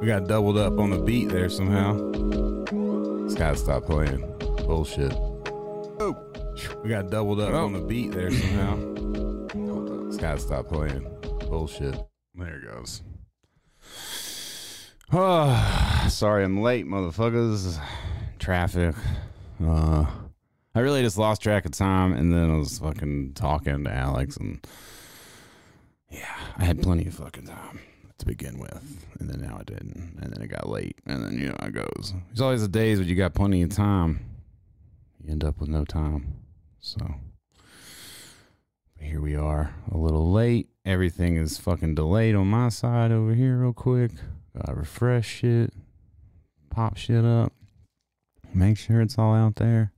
We got doubled up on the beat there somehow. This gotta stop playing. Bullshit. Oh. We got doubled up Oh. on the beat there somehow. This gotta stop playing. Bullshit. There it goes. Oh, sorry I'm late, motherfuckers. Traffic. Uh, I really just lost track of time, and then I was fucking talking to Alex, and yeah, I had plenty of fucking time to begin with, and then now I didn't, and then it got late, and then you know it goes. There's always the days when you got plenty of time, you end up with no time. So here we are, a little late. Everything is fucking delayed on my side over here, real quick. Gotta refresh shit, pop shit up, make sure it's all out there.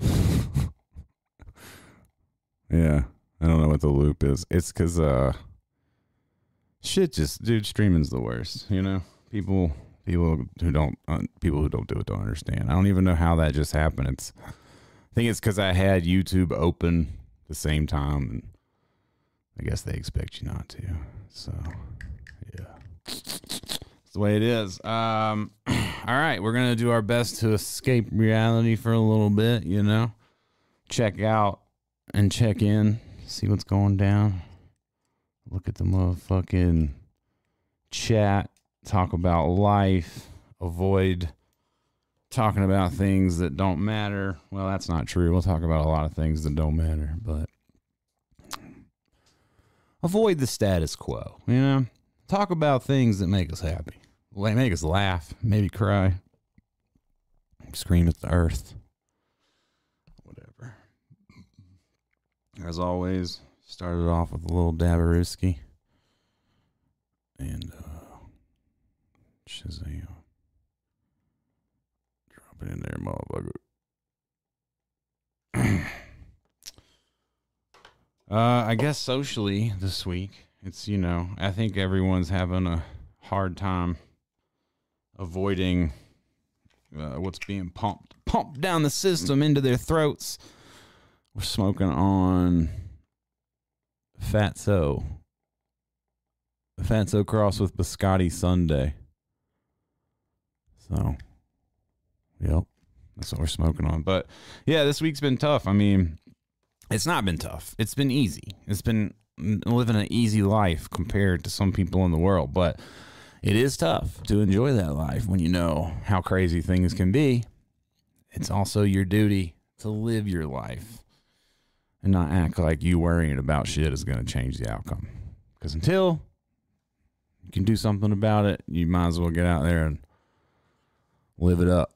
yeah, I don't know what the loop is. It's because uh, shit just dude, streaming's the worst. You know, people people who don't uh, people who don't do it don't understand. I don't even know how that just happened. It's I think it's because I had YouTube open the same time, and I guess they expect you not to. So yeah, it's the way it is. Um, all right, we're gonna do our best to escape reality for a little bit. You know, check out and check in, see what's going down. Look at the motherfucking chat, talk about life, avoid talking about things that don't matter. Well, that's not true. We'll talk about a lot of things that don't matter, but avoid the status quo, you know? Talk about things that make us happy. Make us laugh, maybe cry, scream at the earth. Whatever. As always, started off with a little Dabaruski. And uh Shazam. Drop it in there, motherfucker. uh, I guess socially this week, it's you know, I think everyone's having a hard time avoiding uh, what's being pumped pumped down the system into their throats. We're smoking on Fatso. Fatso cross with Biscotti Sundae. So, yep, that's what we're smoking on. But yeah, this week's been tough. I mean, it's not been tough. It's been easy. It's been living an easy life compared to some people in the world. But it is tough to enjoy that life when you know how crazy things can be. It's also your duty to live your life and not act like you worrying about shit is going to change the outcome. Because until you can do something about it, you might as well get out there and live it up.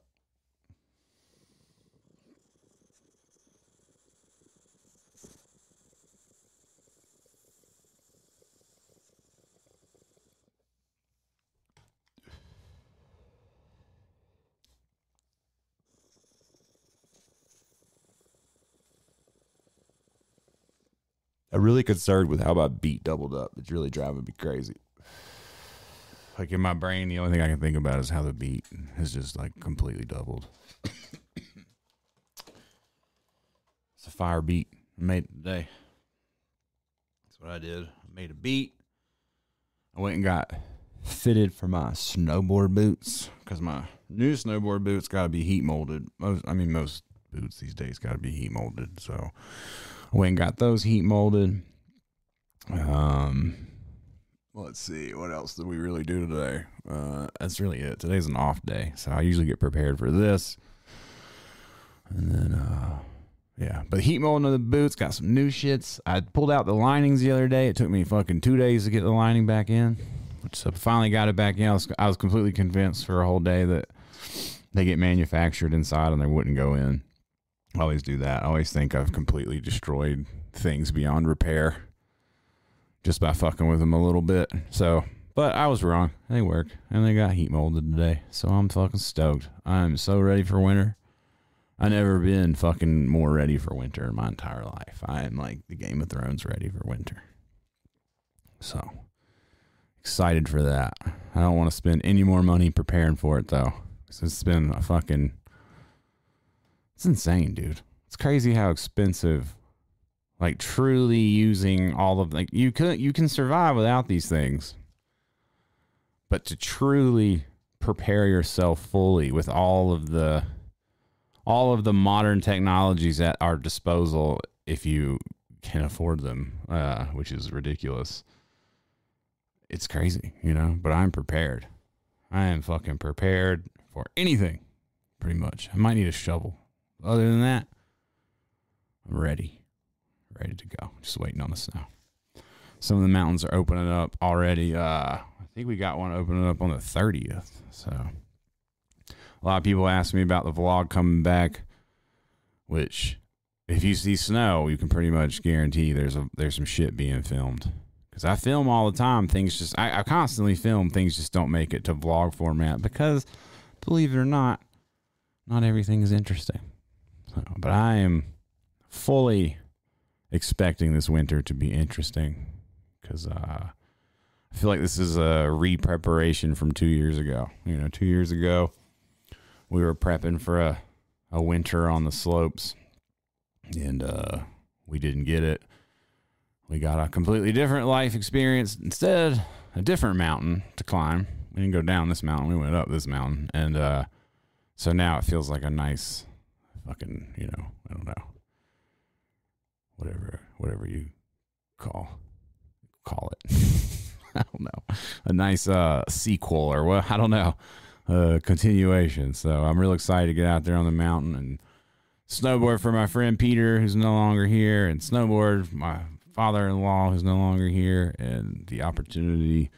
I'm really concerned with how my beat doubled up. It's really driving me crazy. Like in my brain, the only thing I can think about is how the beat has just like completely doubled. it's a fire beat. I made it today. That's what I did. I made a beat. I went and got fitted for my snowboard boots because my new snowboard boots got to be heat molded. Most, I mean, most boots these days got to be heat molded. So Went and got those heat molded. Um, let's see, what else did we really do today? Uh, that's really it. Today's an off day, so I usually get prepared for this, and then uh, yeah. But heat molding of the boots got some new shits. I pulled out the linings the other day. It took me fucking two days to get the lining back in. So finally got it back in. I was, I was completely convinced for a whole day that they get manufactured inside and they wouldn't go in. I always do that. I always think I've completely destroyed things beyond repair just by fucking with them a little bit. So, but I was wrong. They work and they got heat molded today. So I'm fucking stoked. I'm so ready for winter. I never been fucking more ready for winter in my entire life. I am like the Game of Thrones ready for winter. So excited for that. I don't want to spend any more money preparing for it though. 'Cause it's been a fucking it's insane, dude. It's crazy how expensive like truly using all of like you could you can survive without these things but to truly prepare yourself fully with all of the all of the modern technologies at our disposal if you can afford them, uh, which is ridiculous. It's crazy, you know, but I'm prepared. I am fucking prepared for anything, pretty much. I might need a shovel. Other than that, I'm ready. Ready to go. Just waiting on the snow. Some of the mountains are opening up already. Uh, I think we got one opening up on the 30th. So a lot of people ask me about the vlog coming back, which if you see snow, you can pretty much guarantee there's a there's some shit being filmed. Cause I film all the time. Things just I, I constantly film. Things just don't make it to vlog format because, believe it or not, not everything is interesting. But I am fully expecting this winter to be interesting because uh, I feel like this is a re preparation from two years ago. You know, two years ago, we were prepping for a, a winter on the slopes and uh, we didn't get it. We got a completely different life experience instead, a different mountain to climb. We didn't go down this mountain, we went up this mountain. And uh, so now it feels like a nice fucking, you know, I don't know. Whatever whatever you call call it. I don't know. A nice uh sequel or what I don't know. Uh continuation. So I'm real excited to get out there on the mountain and snowboard for my friend Peter who's no longer here and snowboard my father-in-law who's no longer here and the opportunity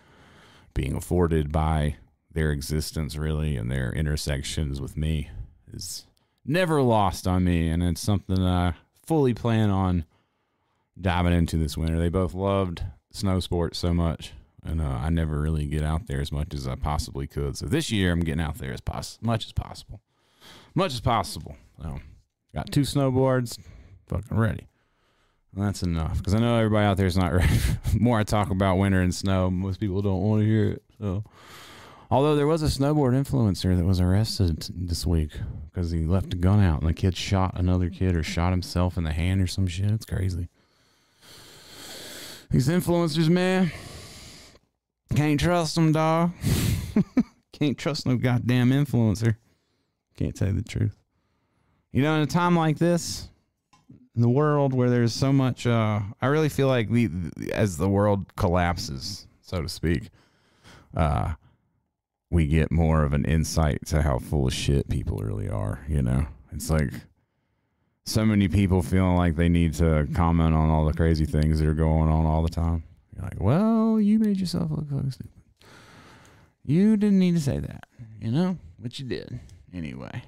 being afforded by their existence really and their intersections with me is never lost on me and it's something I fully plan on diving into this winter. They both loved snow sports so much and uh, I never really get out there as much as I possibly could. So this year I'm getting out there as pos- much as possible. Much as possible. So got two snowboards, fucking ready. That's enough because I know everybody out there is not ready. More I talk about winter and snow, most people don't want to hear it. So, although there was a snowboard influencer that was arrested this week because he left a gun out and the kid shot another kid or shot himself in the hand or some shit. It's crazy. These influencers, man, can't trust them, dog. can't trust no goddamn influencer. Can't tell you the truth. You know, in a time like this, in the world where there's so much uh I really feel like we as the world collapses, so to speak, uh we get more of an insight to how full of shit people really are, you know. It's like so many people feeling like they need to comment on all the crazy things that are going on all the time. You're like, well, you made yourself look fucking stupid. You didn't need to say that, you know, but you did anyway.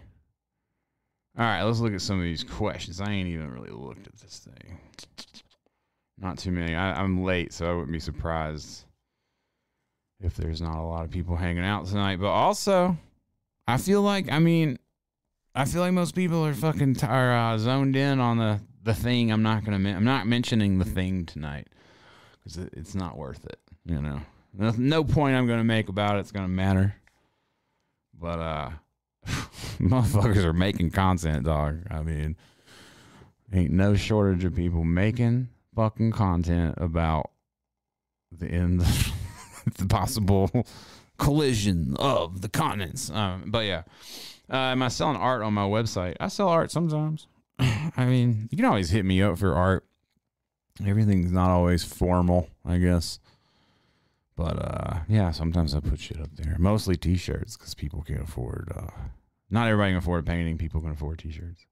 All right, let's look at some of these questions. I ain't even really looked at this thing. Not too many. I, I'm late, so I wouldn't be surprised if there's not a lot of people hanging out tonight. But also, I feel like, I mean, I feel like most people are fucking t- are uh, zoned in on the the thing. I'm not gonna. Men- I'm not mentioning the thing tonight because it, it's not worth it. You know, no, no point I'm gonna make about it. It's gonna matter. But uh, motherfuckers are making content, dog. I mean, ain't no shortage of people making fucking content about the end, the possible collision of the continents. Um, but yeah, uh, am I selling art on my website? I sell art sometimes. I mean, you can always hit me up for art. Everything's not always formal, I guess. But uh, yeah, sometimes I put shit up there. Mostly T-shirts because people can't afford. Uh, not everybody can afford painting. People can afford T-shirts.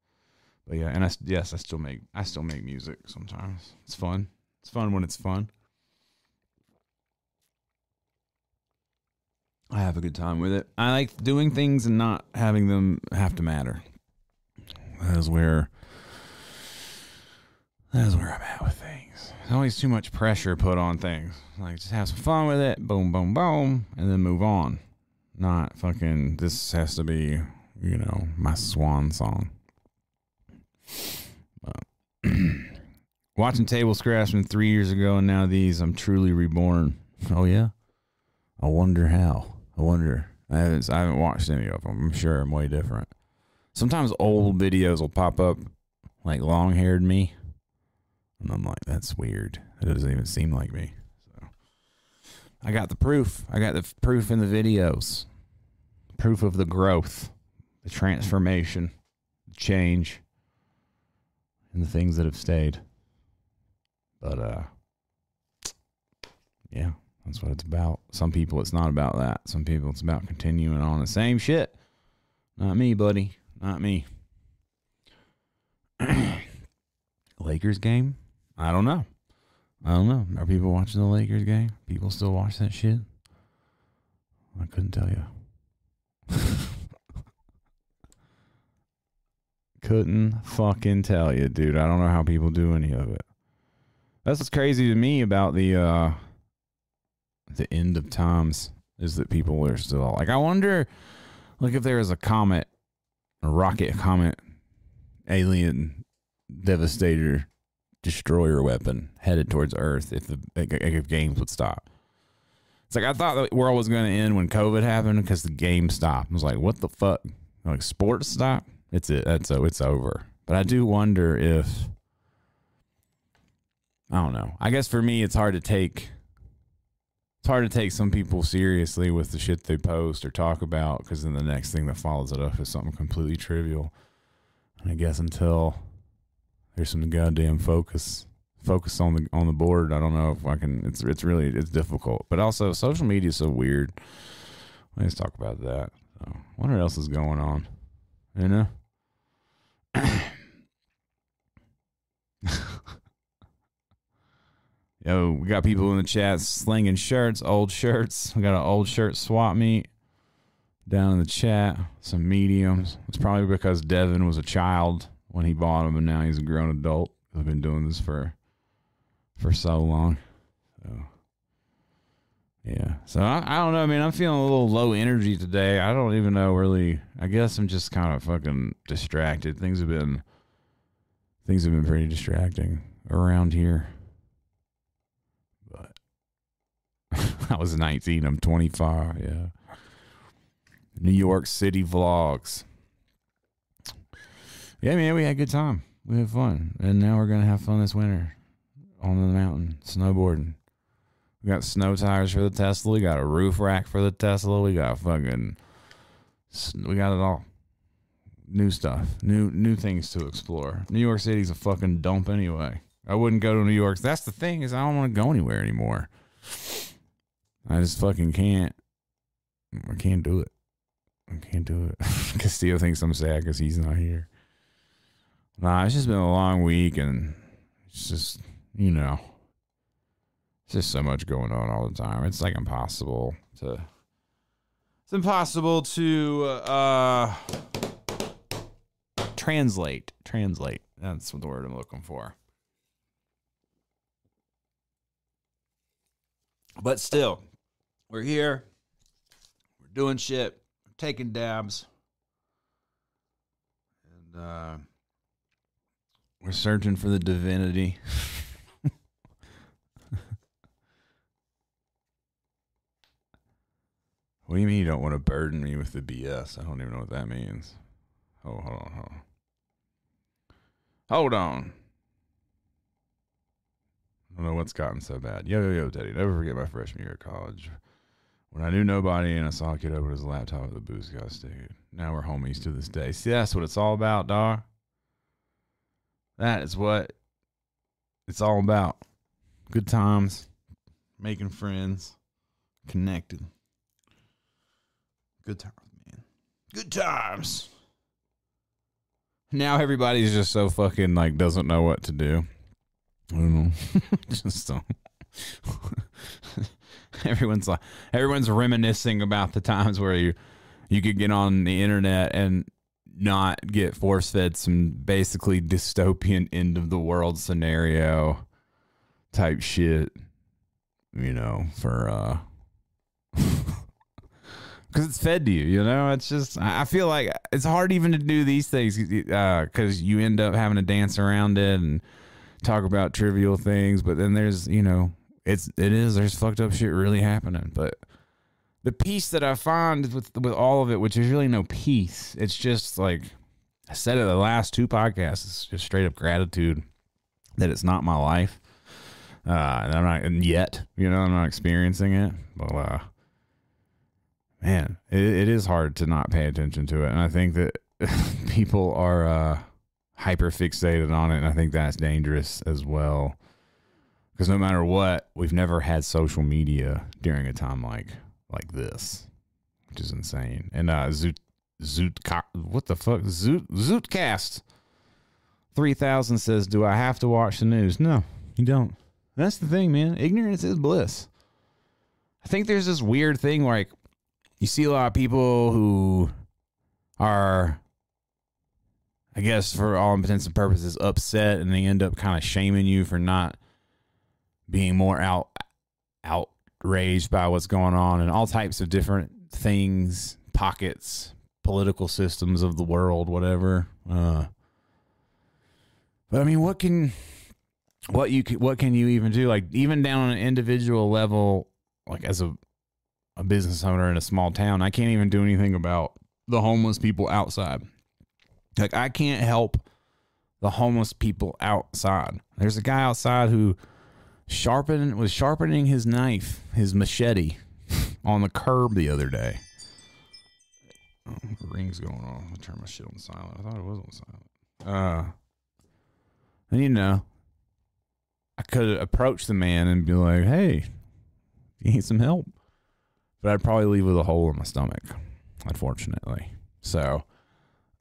But yeah, and I yes, I still make I still make music sometimes. It's fun. It's fun when it's fun. I have a good time with it. I like doing things and not having them have to matter. That is where that is where I'm at with things. There's always too much pressure put on things. Like just have some fun with it, boom, boom, boom, and then move on. Not fucking this has to be, you know, my swan song. Uh, watching Table Scraps from three years ago and now these, I'm truly reborn. Oh yeah? I wonder how. I wonder. I haven't I haven't watched any of them. I'm sure I'm way different. Sometimes old videos will pop up, like long haired me, and I'm like, that's weird. It doesn't even seem like me. So I got the proof. I got the proof in the videos. Proof of the growth, the transformation, the change, and the things that have stayed. But uh yeah, that's what it's about. Some people it's not about that. Some people it's about continuing on the same shit. Not me, buddy. Not me. Lakers game? I don't know. I don't know. Are people watching the Lakers game? People still watch that shit? I couldn't tell you. couldn't fucking tell you, dude. I don't know how people do any of it. That's what's crazy to me about the uh the end of times is that people are still like I wonder like if there was a comet, a rocket comet, alien devastator destroyer weapon headed towards Earth if the if games would stop. It's like I thought the world was going to end when COVID happened because the game stopped. I was like, what the fuck? Like sports stop? It's it. That's so it's over. But I do wonder if I don't know. I guess for me, it's hard to take. It's hard to take some people seriously with the shit they post or talk about because then the next thing that follows it up is something completely trivial. And I guess until there's some goddamn focus focus on the on the board. I don't know if I can. It's it's really it's difficult, but also social media is so weird. Let's talk about that. So, what else is going on? You know. Yo, we got people in the chat slinging shirts, old shirts. We got an old shirt swap meet down in the chat. Some mediums. It's probably because Devin was a child when he bought them, and now he's a grown adult. I've been doing this for for so long. So yeah. So I, I don't know. I mean, I'm feeling a little low energy today. I don't even know really. I guess I'm just kind of fucking distracted. Things have been things have been pretty distracting around here. But I was 19. I'm 25. Yeah. New York City vlogs. Yeah, man, we had a good time. We had fun, and now we're gonna have fun this winter on the mountain snowboarding. We got snow tires for the Tesla. We got a roof rack for the Tesla. We got fucking, we got it all. New stuff, new new things to explore. New York City's a fucking dump anyway. I wouldn't go to New York. That's the thing is I don't want to go anywhere anymore. I just fucking can't. I can't do it. I can't do it. Castillo thinks I'm sad because he's not here. Nah, it's just been a long week and it's just, you know, it's just so much going on all the time. It's like impossible to, it's impossible to, uh, translate. Translate. That's the word I'm looking for. But still, we're here. We're doing shit. We're taking dabs. And, uh, we're searching for the divinity. what do you mean you don't want to burden me with the BS? I don't even know what that means. Oh, hold on, hold on. Hold on. I don't know what's gotten so bad. Yo, yo, yo, Teddy. Never forget my freshman year of college. When I knew nobody and I saw a kid open his laptop with the Boost God stick. Now we're homies to this day. See, that's what it's all about, dar. That is what it's all about. Good times, making friends, connected. Good times, man. Good times. Now everybody's just so fucking like doesn't know what to do. I don't know. just don't. everyone's like everyone's reminiscing about the times where you you could get on the internet and not get force fed some basically dystopian end of the world scenario type shit, you know, for uh because it's fed to you, you know. It's just I feel like it's hard even to do these things because uh, you end up having to dance around it and talk about trivial things, but then there's you know it's it is there's fucked up shit really happening, but the peace that I find with with all of it, which is really no peace. It's just like I said it the last two podcasts. It's just straight up gratitude that it's not my life. Uh, and I'm not and yet, you know, I'm not experiencing it, but uh, man, it, it is hard to not pay attention to it, and I think that people are uh, hyper fixated on it, and I think that's dangerous as well. Because no matter what, we've never had social media during a time like like this, which is insane. And uh, Zoot Zoot what the fuck Zoot Zootcast three thousand says, "Do I have to watch the news?" No, you don't. That's the thing, man. Ignorance is bliss. I think there's this weird thing like you see a lot of people who are I guess for all intents and purposes upset and they end up kind of shaming you for not being more out outraged by what's going on and all types of different things, pockets, political systems of the world, whatever. Uh, but I mean, what can what you can, what can you even do? Like even down on an individual level, like as a a business owner in a small town, I can't even do anything about the homeless people outside. Like I can't help the homeless people outside. There's a guy outside who sharpened was sharpening his knife, his machete, on the curb the other day. Oh, ring's going off. I turn my shit on silent. I thought it was on silent. Uh, and you know, I could approach the man and be like, "Hey, you need some help?" But I'd probably leave with a hole in my stomach, unfortunately. So,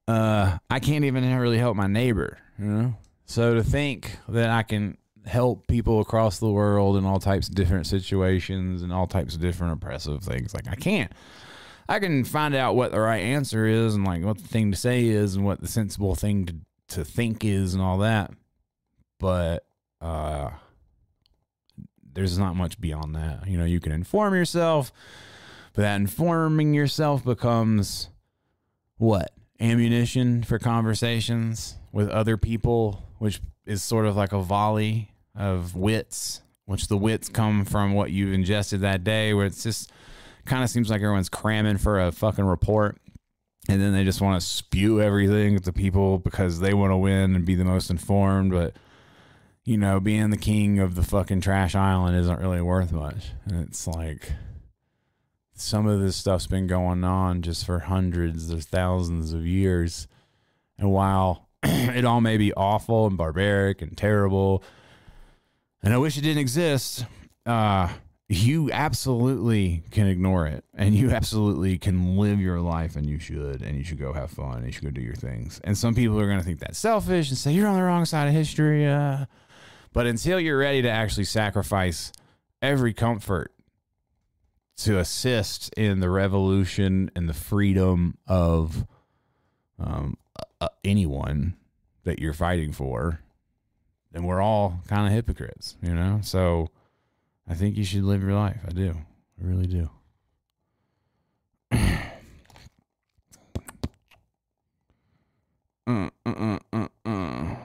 uh, I can't even really help my neighbor, you know. So to think that I can help people across the world in all types of different situations and all types of different oppressive things, like I can't. I can find out what the right answer is and like what the thing to say is and what the sensible thing to to think is and all that. But uh there's not much beyond that. You know, you can inform yourself, but that informing yourself becomes what? Ammunition for conversations with other people, which is sort of like a volley of wits, which the wits come from what you've ingested that day, where it's just kind of seems like everyone's cramming for a fucking report. And then they just want to spew everything to people because they want to win and be the most informed. But you know, being the king of the fucking trash island isn't really worth much. And it's like some of this stuff's been going on just for hundreds or thousands of years. And while it all may be awful and barbaric and terrible, and I wish it didn't exist, uh, you absolutely can ignore it. And you absolutely can live your life and you should. And you should go have fun. And you should go do your things. And some people are going to think that's selfish and say you're on the wrong side of history. Uh, but until you're ready to actually sacrifice every comfort to assist in the revolution and the freedom of um, uh, anyone that you're fighting for, then we're all kind of hypocrites, you know? So I think you should live your life. I do. I really do. uh, uh, uh, uh.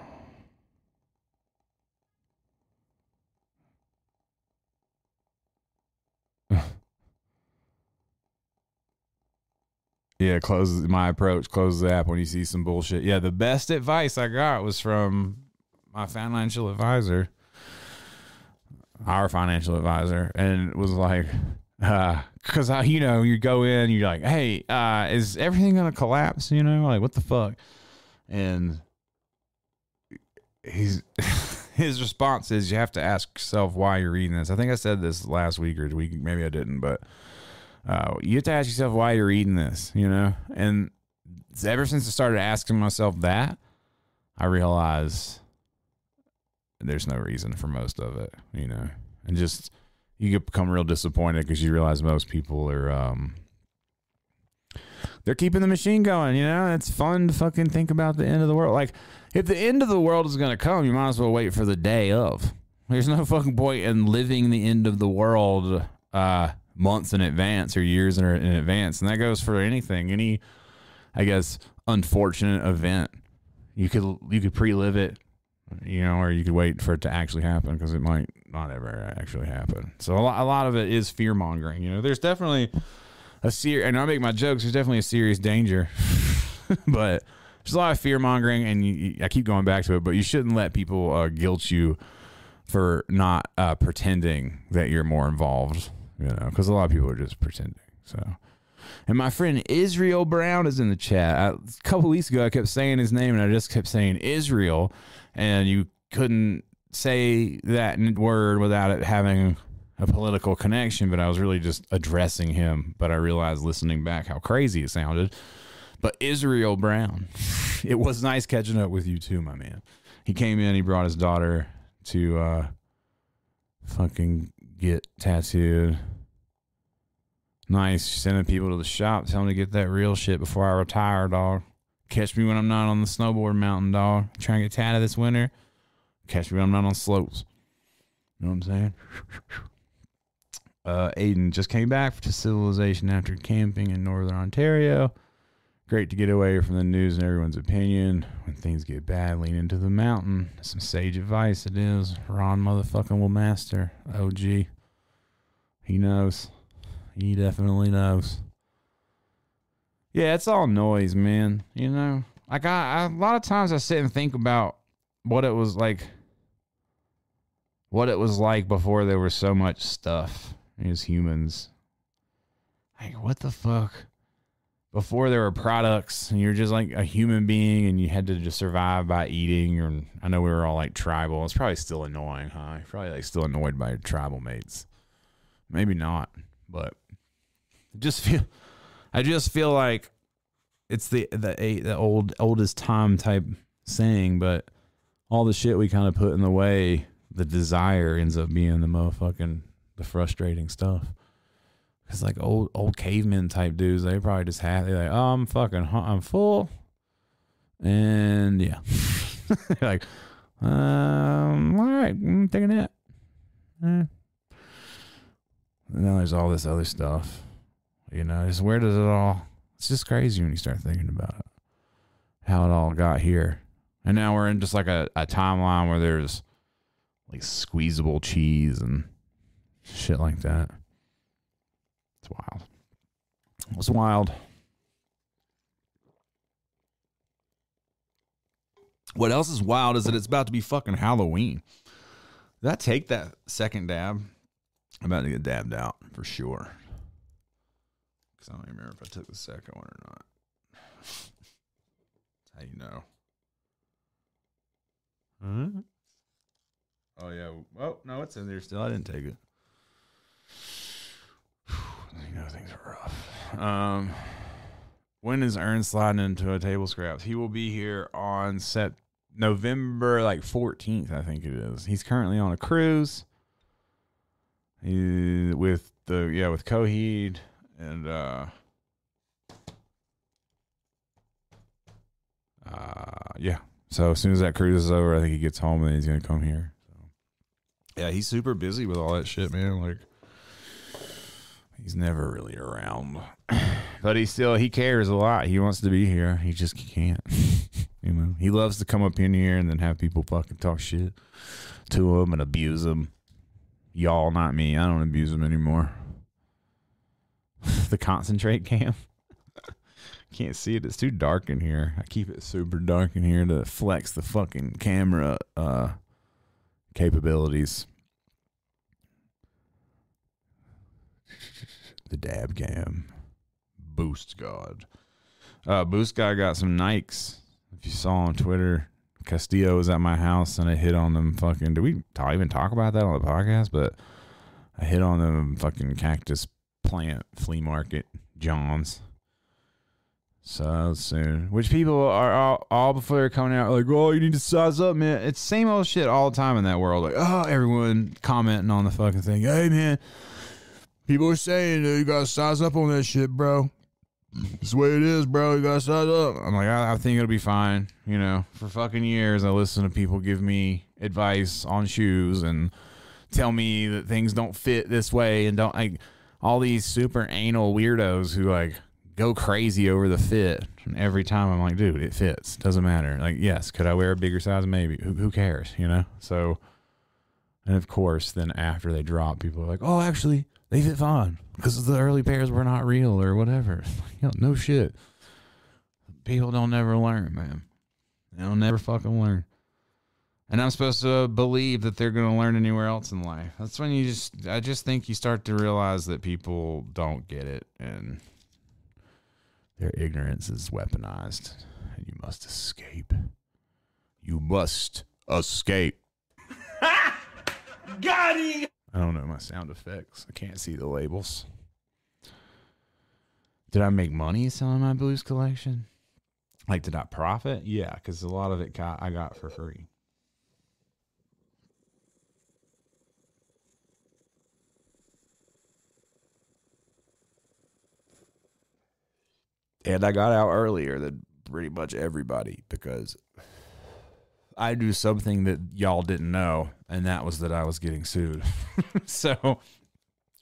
Yeah, closes my approach, closes the app when you see some bullshit. Yeah, the best advice I got was from my financial advisor, our financial advisor, and was like, because uh, you know, you go in, you're like, hey, uh, is everything gonna collapse? You know, like what the fuck? And he's his response is, you have to ask yourself why you're reading this. I think I said this last week or week, maybe I didn't, but uh, you have to ask yourself why you're eating this, you know? And ever since I started asking myself that, I realized there's no reason for most of it, you know? And just, you get become real disappointed because you realize most people are, um, they're keeping the machine going, you know? It's fun to fucking think about the end of the world. Like, if the end of the world is going to come, you might as well wait for the day of. There's no fucking point in living the end of the world, uh, months in advance or years in, in advance. And that goes for anything, any, I guess, unfortunate event. You could you could pre-live it, you know, or you could wait for it to actually happen because it might not ever actually happen. So a lot, a lot of it is fear mongering. You know, there's definitely a serious, and I make my jokes. There's definitely a serious danger, but there's a lot of fear mongering, and you, I keep going back to it. But you shouldn't let people uh, guilt you for not uh, pretending that you're more involved, you know, because a lot of people are just pretending. So, and my friend Israel Brown is in the chat. I, a couple weeks ago, I kept saying his name, and I just kept saying Israel, and you couldn't say that word without it having a political connection. But I was really just addressing him. But I realized listening back how crazy it sounded. But Israel Brown, it was nice catching up with you too, my man. He came in, he brought his daughter to uh fucking get tattooed. Nice. Sending people to the shop, telling me to get that real shit before I retire, dog. Catch me when I'm not on the snowboard mountain, dog. Trying to get tatted this winter. Catch me when I'm not on slopes. You know what I'm saying? Uh, Aiden just came back to civilization after camping in northern Ontario. Great to get away from the news and everyone's opinion. When things get bad, lean into the mountain. Some sage advice it is. Ron motherfucking will master. OG. He knows. He definitely knows. Yeah, it's all noise, man. You know? Like I, I a lot of times I sit and think about what it was like what it was like before there was so much stuff as humans. Like what the fuck? before there were products and you're just like a human being and you had to just survive by eating or I know we were all like tribal. It's probably still annoying, huh? You're probably like still annoyed by your tribal mates. Maybe not, but just feel I just feel like it's the the the old oldest time type saying, but all the shit we kind of put in the way, the desire ends up being the motherfucking the frustrating stuff. Cause like old old cavemen type dudes, they probably just have they're like, oh, I'm fucking, I'm full, and yeah, like, um, all right, I'm taking that. Eh. And then there's all this other stuff, you know. Just where does it all? It's just crazy when you start thinking about it, how it all got here, and now we're in just like a, a timeline where there's like squeezable cheese and shit like that It's wild. It was wild. What else is wild is that it's about to be fucking Halloween. Did I take that second dab? I'm about to get dabbed out for sure. Because I don't even remember if I took the second one or not. That's how you know. Hmm? Oh, yeah. Oh, no, it's in there still. I didn't take it you know things are rough. Um, when is Ern sliding into a table scraps? He will be here on set November like 14th, I think it is. He's currently on a cruise. He with the yeah with Coheed and uh uh yeah. So as soon as that cruise is over, I think he gets home and he's gonna come here. So yeah, he's super busy with all that shit, man. Like he's never really around. but he still he cares a lot. He wants to be here. He just can't. you know, he loves to come up in here and then have people fucking talk shit to him and abuse him. Y'all, not me. I don't abuse him anymore. the concentrate cam. Can't see it. It's too dark in here. I keep it super dark in here to flex the fucking camera uh capabilities. the dab cam. Boost God. Uh, Boost God got some Nikes. If you saw on Twitter, Castillo was at my house and I hit on them fucking. Do we even talk about that on the podcast? But I hit on them fucking cactus plant flea market, John's. So soon. Which people are all, all before they're coming out like, oh, you need to size up, man. It's same old shit all the time in that world. Like, oh, everyone commenting on the fucking thing. Hey, man, People are saying you gotta size up on that shit, bro. It's the way it is, bro. You gotta size up. I'm like, I, I think it'll be fine. You know, for fucking years, I listen to people give me advice on shoes and tell me that things don't fit this way and don't like all these super anal weirdos who like go crazy over the fit. And every time I'm like, dude, it fits. Doesn't matter. Like, yes, could I wear a bigger size? Maybe. Who, who cares? You know. So, and of course, then after they drop, people are like, oh, actually, they fit fine because the early pairs were not real or whatever. you know, no shit. People don't never learn, man. They don't never fucking learn. And I'm supposed to believe that they're going to learn anywhere else in life. That's when you just, I just think you start to realize that people don't get it and their ignorance is weaponized and you must escape. You must escape. Got him! I don't know my sound effects. I can't see the labels. Did I make money selling my blues collection? Like, did I profit? Yeah, because a lot of it got, I got for free. And I got out earlier than pretty much everybody because I do something that y'all didn't know, and that was that I was getting sued. so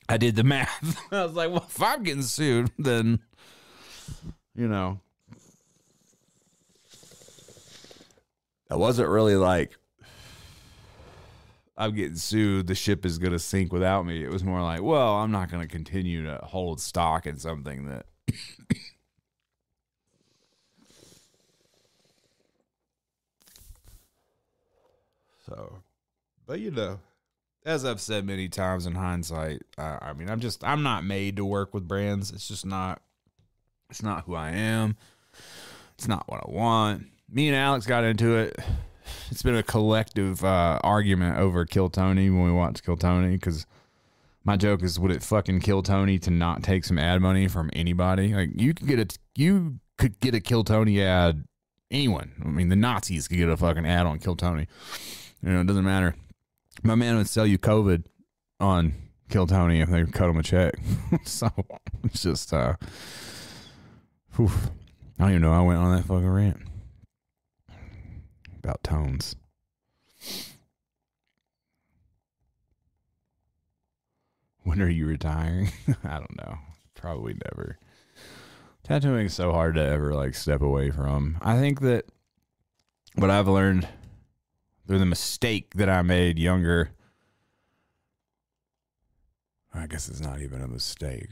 I did the math. I was like, well, if I'm getting sued, then, you know. I wasn't really like, I'm getting sued. The ship is going to sink without me. It was more like, well, I'm not going to continue to hold stock in something that. So, but you know, as I've said many times in hindsight, uh, I mean, I'm just I'm not made to work with brands. It's just not. It's not who I am. It's not what I want. Me and Alex got into it. It's been a collective uh, argument over Kill Tony when we watched Kill Tony because my joke is, would it fucking kill Tony to not take some ad money from anybody? Like you could get a you could get a Kill Tony ad. Anyone. I mean, the Nazis could get a fucking ad on Kill Tony. You know, it doesn't matter. My man would sell you COVID on Kill Tony if they cut him a check. so it's just, uh, whew. I don't even know. I went on that fucking rant about tones. When are you retiring? I don't know. Probably never. Tattooing is so hard to ever like step away from. I think that what I've learned through the mistake that I made younger. I guess it's not even a mistake.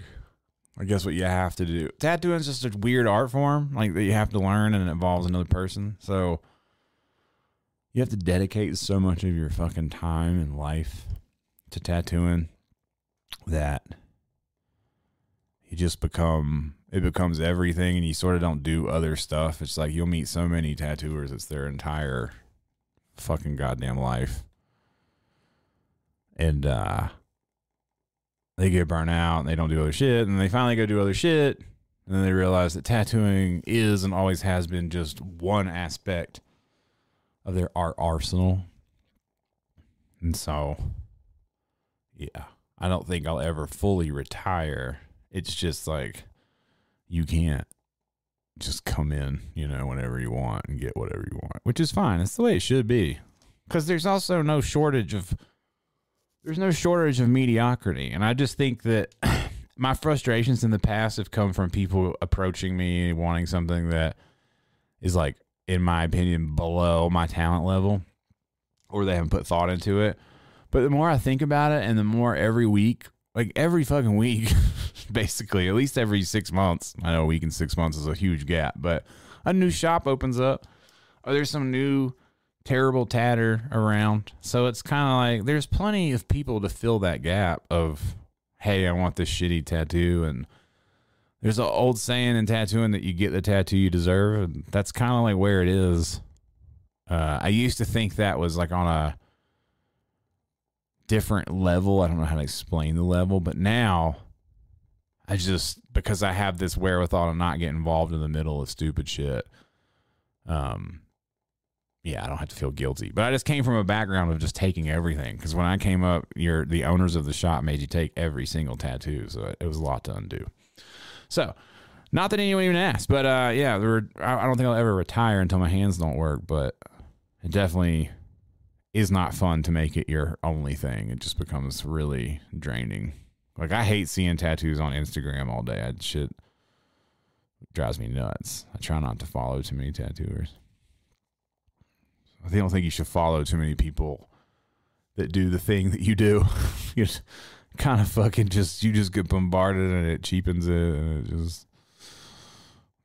I guess what you have to do. Tattooing is just a weird art form, like that you have to learn and it involves another person. So you have to dedicate so much of your fucking time and life to tattooing that you just become it becomes everything and you sort of don't do other stuff. It's like you'll meet so many tattooers, it's their entire fucking goddamn life. And uh they get burnt out and they don't do other shit and they finally go do other shit and then they realize that tattooing is and always has been just one aspect of their art arsenal. And so yeah, I don't think I'll ever fully retire. It's just like you can't just come in, you know, whenever you want and get whatever you want, which is fine. It's the way it should be. Because there's also no shortage of there's no shortage of mediocrity, and I just think that my frustrations in the past have come from people approaching me wanting something that is like, in my opinion, below my talent level, or they haven't put thought into it. But the more I think about it, and the more every week like every fucking week, basically, at least every six months. I know a week and six months is a huge gap, but a new shop opens up, or there's some new terrible tatter around. So it's kind of like there's plenty of people to fill that gap of, hey, I want this shitty tattoo. And there's an old saying in tattooing that you get the tattoo you deserve. And that's kind of like where it is. Uh, I used to think that was like on a different level. I don't know how to explain the level, but now I just because I have this wherewithal to not get involved in the middle of stupid shit. Um, yeah, I don't have to feel guilty. But I just came from a background of just taking everything because when I came up, your the owners of the shop made you take every single tattoo, so it was a lot to undo. So, not that anyone even asked, but uh, yeah, were, I don't think I'll ever retire until my hands don't work, but it definitely is not fun to make it your only thing. It just becomes really draining. Like I hate seeing tattoos on Instagram all day. I shit drives me nuts. I try not to follow too many tattooers. I don't think you should follow too many people that do the thing that you do. you just kind of fucking just you just get bombarded and it cheapens it and it just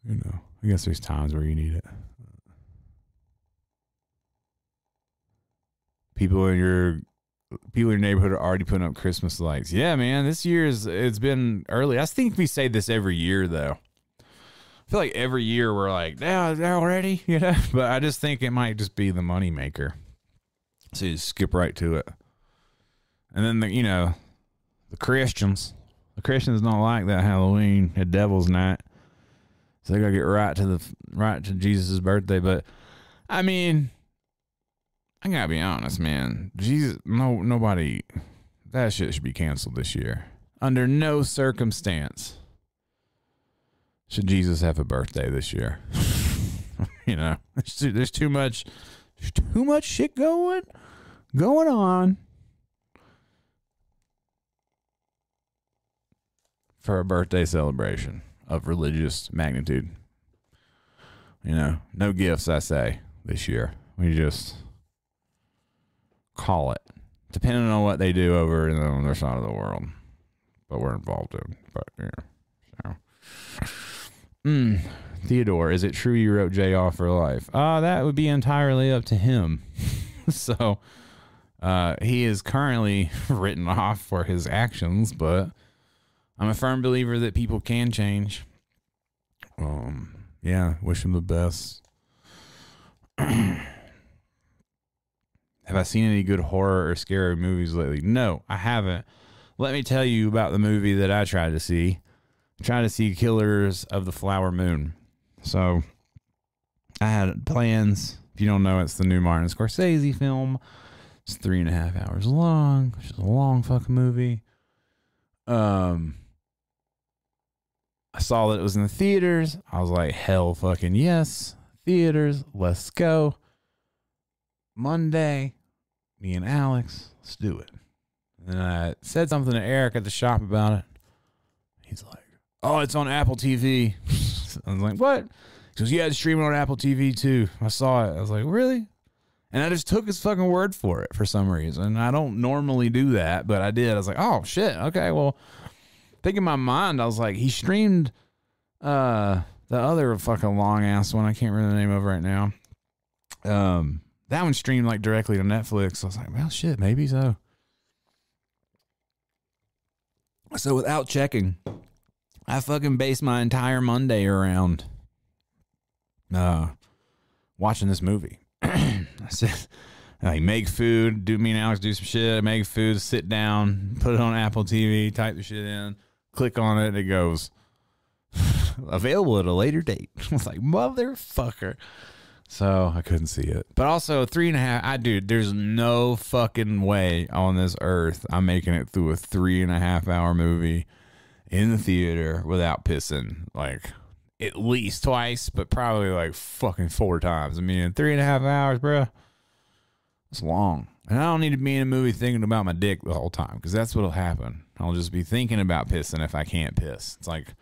you know. I guess there's times where you need it. People in your people in your neighborhood are already putting up Christmas lights. Yeah, man, this year is it's been early. I think we say this every year though. I feel like every year we're like, yeah, they're already, you know. But I just think it might just be the moneymaker. So you skip right to it. And then the you know, the Christians. The Christians don't like that Halloween, the devil's night. So they gotta get right to the right to Jesus' birthday. But I mean, I gotta be honest, man. Jesus, no, nobody. That shit should be canceled this year. Under no circumstance should Jesus have a birthday this year. you know, there's too, there's too much, there's too much shit going, going on for a birthday celebration of religious magnitude. You know, no gifts, I say, this year. We just call it, depending on what they do over on their side of the world. But we're involved in. But yeah, so. Mm, Theodore, is it true you wrote Jay off for life? Uh, that would be entirely up to him. so, uh, he is currently written off for his actions, but I'm a firm believer that people can change. Um, yeah, wish him the best. Have I seen any good horror or scary movies lately? No, I haven't. Let me tell you about the movie that I tried to see. I tried to see Killers of the Flower Moon. So I had plans. If you don't know, it's the new Martin Scorsese film. It's three and a half hours long, which is a long fucking movie. Um, I saw that it was in the theaters. I was like, hell fucking yes. Theaters, let's go. Monday, me and Alex, let's do it. And I said something to Eric at the shop about it. He's like, oh, it's on Apple TV. I was like, what? He goes, yeah, it's streaming on Apple TV too. I saw it. I was like, really? And I just took his fucking word for it for some reason. I don't normally do that, but I did. I was like, oh shit, okay, well, think in my mind, I was like, he streamed uh the other fucking long ass one. I can't remember the name of right now. Um, that one streamed like directly to Netflix. I was like, well, shit, maybe so. So without checking, I fucking based my entire Monday around uh watching this movie. I said I make food, do me and Alex do some shit, I make food, sit down, put it on Apple TV, type the shit in, click on it, it goes available at a later date. I was like, motherfucker. So I couldn't see it. But also three and a half I dude, there's no fucking way on this earth I'm making it through a three and a half hour movie in the theater without pissing. Like at least twice, but probably like fucking four times. I mean, three and a half hours, bro. It's long. And I don't need to be in a movie thinking about my dick the whole time because that's what'll happen. I'll just be thinking about pissing if I can't piss. It's like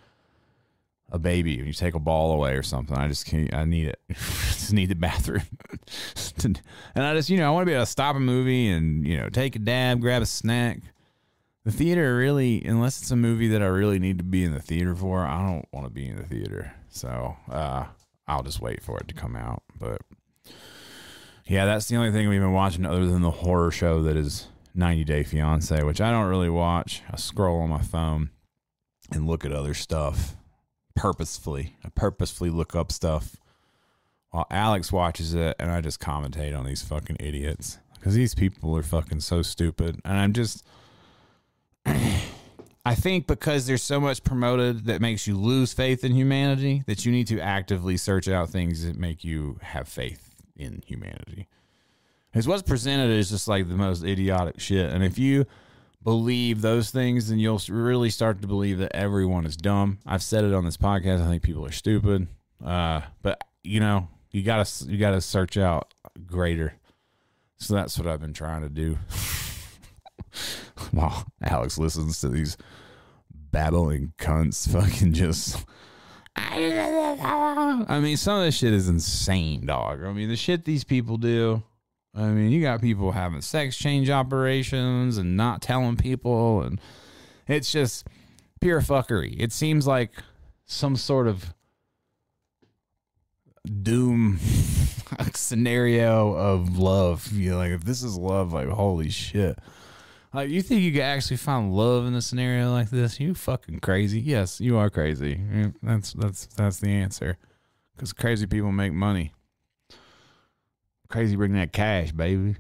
a baby when you take a ball away or something. I just can't. I need it. just need the bathroom. and I just, you know, I want to be able to stop a movie and you know take a dab, grab a snack. The theater really, unless it's a movie that I really need to be in the theater for, I don't want to be in the theater. So uh, I'll just wait for it to come out. But yeah, that's the only thing we've been watching other than the horror show that is 90 Day Fiance, which I don't really watch. I scroll on my phone and look at other stuff purposefully. I purposefully look up stuff while Alex watches it, and I just commentate on these fucking idiots because these people are fucking so stupid. And I'm just, I think because there's so much promoted that makes you lose faith in humanity that you need to actively search out things that make you have faith in humanity. Because what's presented is just like the most idiotic shit. And if you believe those things, then you'll really start to believe that everyone is dumb. I've said it on this podcast. I think people are stupid. Uh, but you know, you gotta you gotta search out greater. So that's what I've been trying to do. While Alex listens to these babbling cunts, fucking just. I mean, some of this shit is insane, dog. I mean, the shit these people do. I mean, you got people having sex change operations and not telling people, and it's just pure fuckery. It seems like some sort of doom. scenario of love. You know, like if this is love, like holy shit. Like you think you could actually find love in a scenario like this? You fucking crazy. Yes, you are crazy. That's that's that's the answer. Cuz crazy people make money. Crazy bring that cash, baby.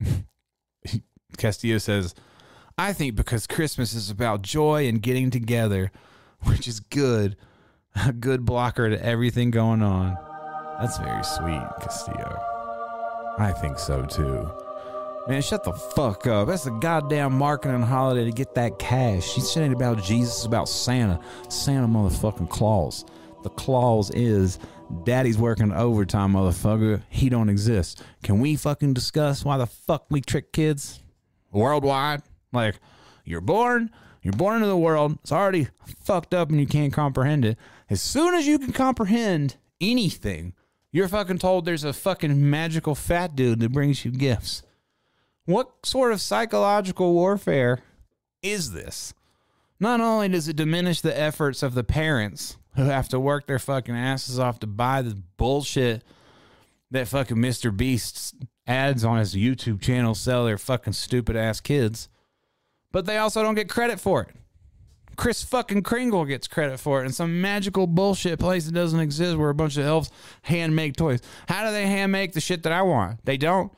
Castillo says, I think because Christmas is about joy and getting together, which is good, a good blocker to everything going on. That's very sweet, Castillo. I think so too. Man, shut the fuck up. That's a goddamn marketing holiday to get that cash. She's ain't about Jesus, about Santa. Santa motherfucking Claus. The clause is daddy's working overtime, motherfucker. He don't exist. Can we fucking discuss why the fuck we trick kids worldwide? Like, you're born, you're born into the world. It's already fucked up and you can't comprehend it. As soon as you can comprehend anything, you're fucking told there's a fucking magical fat dude that brings you gifts. What sort of psychological warfare is this? Not only does it diminish the efforts of the parents who have to work their fucking asses off to buy the bullshit that fucking Mr. Beast ads on his YouTube channel sell their fucking stupid ass kids, but they also don't get credit for it. Chris fucking Kringle gets credit for it in some magical bullshit place that doesn't exist where a bunch of elves hand make toys. How do they hand make the shit that I want? They don't.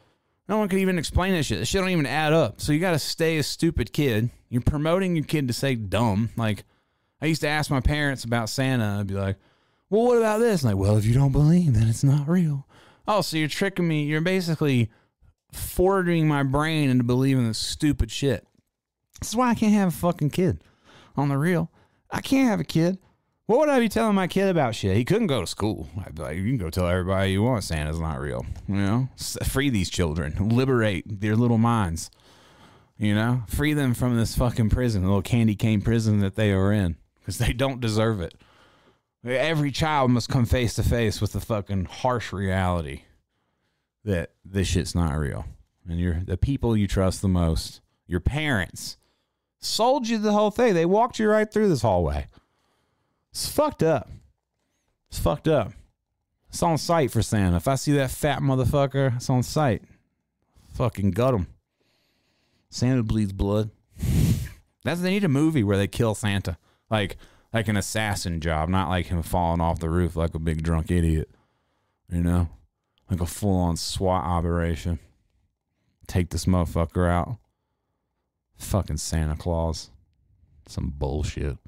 No one can even explain this shit. This shit don't even add up. So you got to stay a stupid kid. You're promoting your kid to say dumb. Like, I used to ask my parents about Santa. I'd be like, well, what about this? like, well, if you don't believe, then it's not real. Oh, so you're tricking me. You're basically forging my brain into believing this stupid shit. This is why I can't have a fucking kid on the real. I can't have a kid. What would I be telling my kid about shit? He couldn't go to school. I'd be like, you can go tell everybody you want Santa's not real. You know, free these children, liberate their little minds. You know, free them from this fucking prison, the little candy cane prison that they are in, because they don't deserve it. Every child must come face to face with the fucking harsh reality that this shit's not real. And you're the people you trust the most, your parents, sold you the whole thing. They walked you right through this hallway. It's fucked up. It's fucked up. It's on sight for Santa. If I see that fat motherfucker, it's on sight. Fucking gut him. Santa bleeds blood. That's they need a movie where they kill Santa, like like an assassin job, not like him falling off the roof like a big drunk idiot. You know, like a full on SWAT operation. Take this motherfucker out. Fucking Santa Claus. Some bullshit.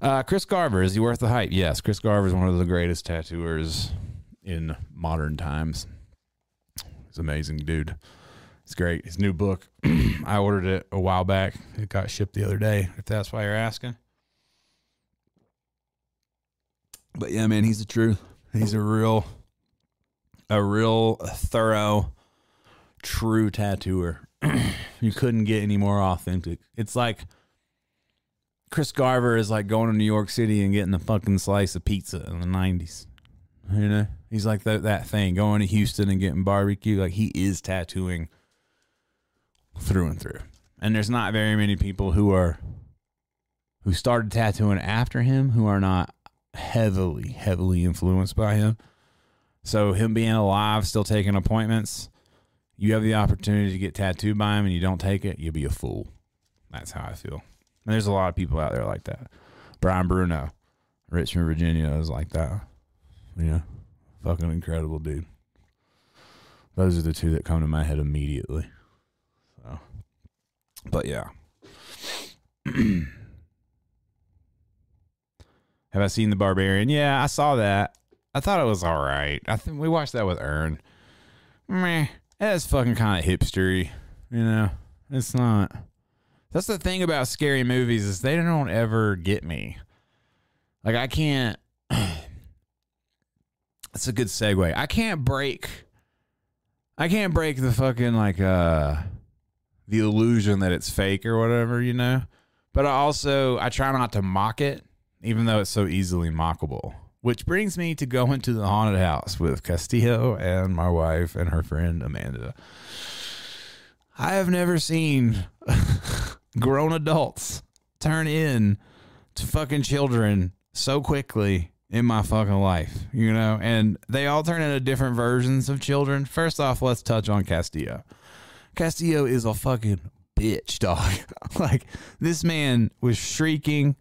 Uh, Chris Garver, is he worth the hype? Yes, Chris Garver is one of the greatest tattooers in modern times. He's amazing, dude. It's great. His new book, I ordered it a while back. It got shipped the other day, if that's why you're asking. But yeah, man, he's the truth. He's a real, a real thorough, true tattooer. you couldn't get any more authentic. It's like Chris Garver is like going to New York City and getting a fucking slice of pizza in the nineties. You know, he's like that that thing going to Houston and getting barbecue. Like he is tattooing through and through. And there's not very many people who are who started tattooing after him who are not heavily, heavily influenced by him. So him being alive, still taking appointments, you have the opportunity to get tattooed by him and you don't take it, you'll be a fool. That's how I feel. And there's a lot of people out there like that. Brian Bruno, Richmond, Virginia is like that. Yeah. Fucking incredible dude. Those are the two that come to my head immediately. So but yeah. Have I seen the Barbarian? Yeah, I saw that. I thought it was all right. I think we watched that with Ern. Meh. That's fucking kind of hipstery. You know, it's not. That's the thing about scary movies is they don't ever get me. Like I can't. That's a good segue. I can't break. I can't break the fucking like uh the illusion that it's fake or whatever, you know. But I also I try not to mock it, even though it's so easily mockable. Which brings me to go into the haunted house with Castillo and my wife and her friend Amanda. I have never seen grown adults turn in to fucking children so quickly in my fucking life, you know, and they all turn into different versions of children. First off, let's touch on Castillo. Castillo is a fucking bitch, dog. like this man was shrieking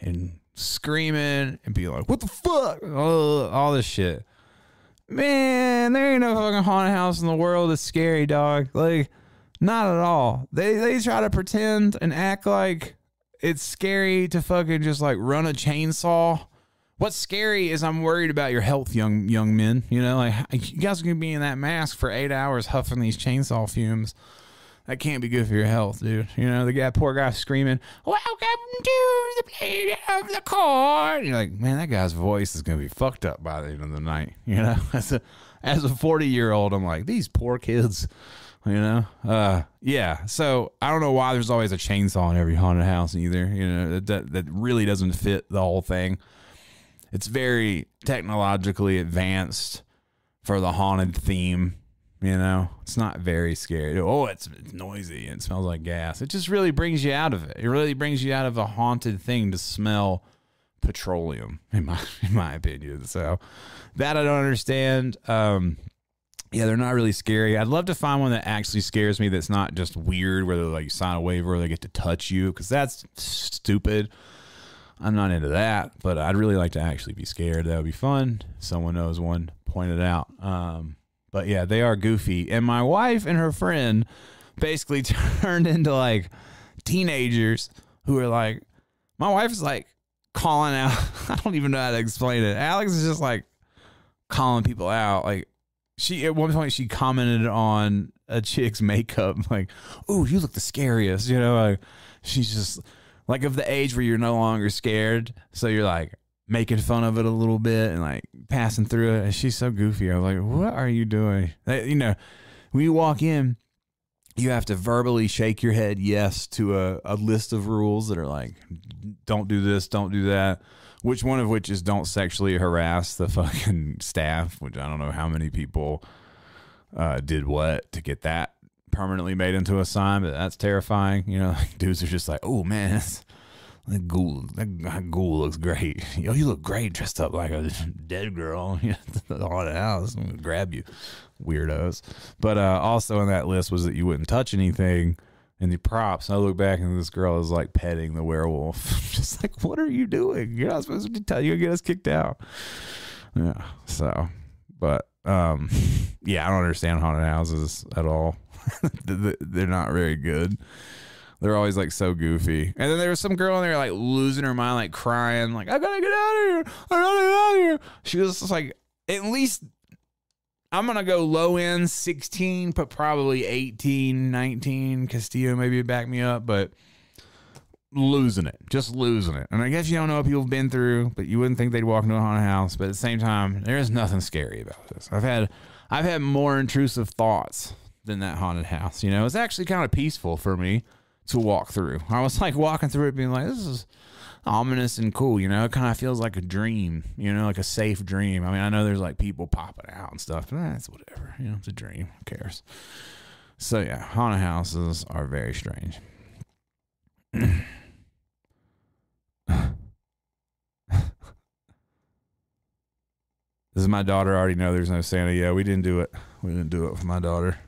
and screaming and be like, "What the fuck?" all, this shit. Man, there ain't no fucking haunted house in the world that's scary, dog. Like, not at all. They they try to pretend and act like it's scary to fucking just like run a chainsaw. What's scary is I'm worried about your health, young young men. You know, like you guys are gonna be in that mask for eight hours huffing these chainsaw fumes. That can't be good for your health, dude. You know, the guy, poor guy screaming, Welcome to the plane of the court. You're like, man, that guy's voice is going to be fucked up by the end of the night. You know, as a, as a 40 year old, I'm like, these poor kids, you know? Uh, yeah. So I don't know why there's always a chainsaw in every haunted house either. You know, that, that really doesn't fit the whole thing. It's very technologically advanced for the haunted theme you know, it's not very scary. Oh, it's, it's noisy and it smells like gas. It just really brings you out of it. It really brings you out of a haunted thing to smell petroleum, in my in my opinion. So that I don't understand. Um, yeah, they're not really scary. I'd love to find one that actually scares me. That's not just weird, where they like sign a waiver or they get to touch you, because that's stupid. I'm not into that, but I'd really like to actually be scared. That would be fun. Someone knows one pointed out. Um, but yeah, they are goofy. And my wife and her friend basically turned into like teenagers who are like, my wife is like calling out. I don't even know how to explain it. Alex is just like calling people out. Like she at one point she commented on a chick's makeup, like, "Oh, you look the scariest." You know, like she's just like of the age where you're no longer scared, so you're like, making fun of it a little bit and like passing through it. And she's so goofy. I was like, what are you doing? You know, when you walk in, you have to verbally shake your head yes to a, a list of rules that are like, don't do this, don't do that. Which one of which is don't sexually harass the fucking staff, which I don't know how many people uh, did what to get that permanently made into a sign, but that's terrifying. You know, like dudes are just like, oh man, that ghoul, that ghoul looks great. Yo, you look great dressed up like a dead girl. the haunted house, I'm gonna grab you, weirdos. But uh, also in that list was that you wouldn't touch anything and the props. And I look back and this girl is like petting the werewolf. Just like, what are you doing? You're not supposed to tell you get us kicked out. Yeah. So, but um, yeah, I don't understand haunted houses at all. They're not very good. They're always like so goofy. And then there was some girl in there like losing her mind, like crying, like, I gotta get out of here. I gotta get out of here. She was just like, at least I'm gonna go low end 16, but probably 18, 19. Castillo maybe back me up, but losing it, just losing it. And I guess you don't know what people have been through, but you wouldn't think they'd walk into a haunted house. But at the same time, there is nothing scary about this. I've had, I've had more intrusive thoughts than that haunted house. You know, it's actually kind of peaceful for me to walk through. I was like walking through it, being like, this is ominous and cool. You know, it kind of feels like a dream. You know, like a safe dream. I mean, I know there's like people popping out and stuff, but eh, that's whatever. You know, it's a dream. Who cares? So yeah, haunted houses are very strange. Does my daughter already know there's no Santa? Yeah, we didn't do it. We didn't do it for my daughter.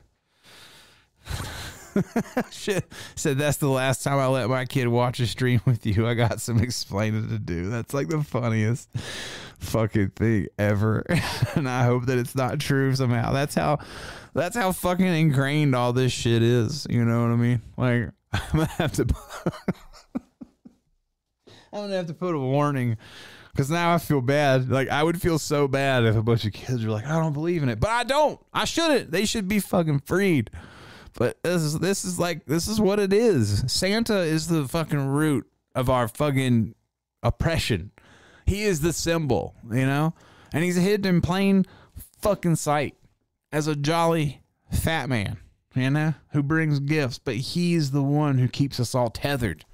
Shit. Said that's the last time I let my kid watch a stream with you. I got some explaining to do. That's like the funniest fucking thing ever. and I hope that it's not true somehow. That's how that's how fucking ingrained all this shit is. You know what I mean? Like I'm gonna have to I'm gonna have to put a warning because now I feel bad. Like I would feel so bad if a bunch of kids were like, "I don't believe in it," but I don't. I shouldn't. They should be fucking freed. But this is this is like this is what it is. Santa is the fucking root of our fucking oppression. He is the symbol, you know? And he's hidden in plain fucking sight as a jolly fat man, you know, who brings gifts, but he's the one who keeps us all tethered.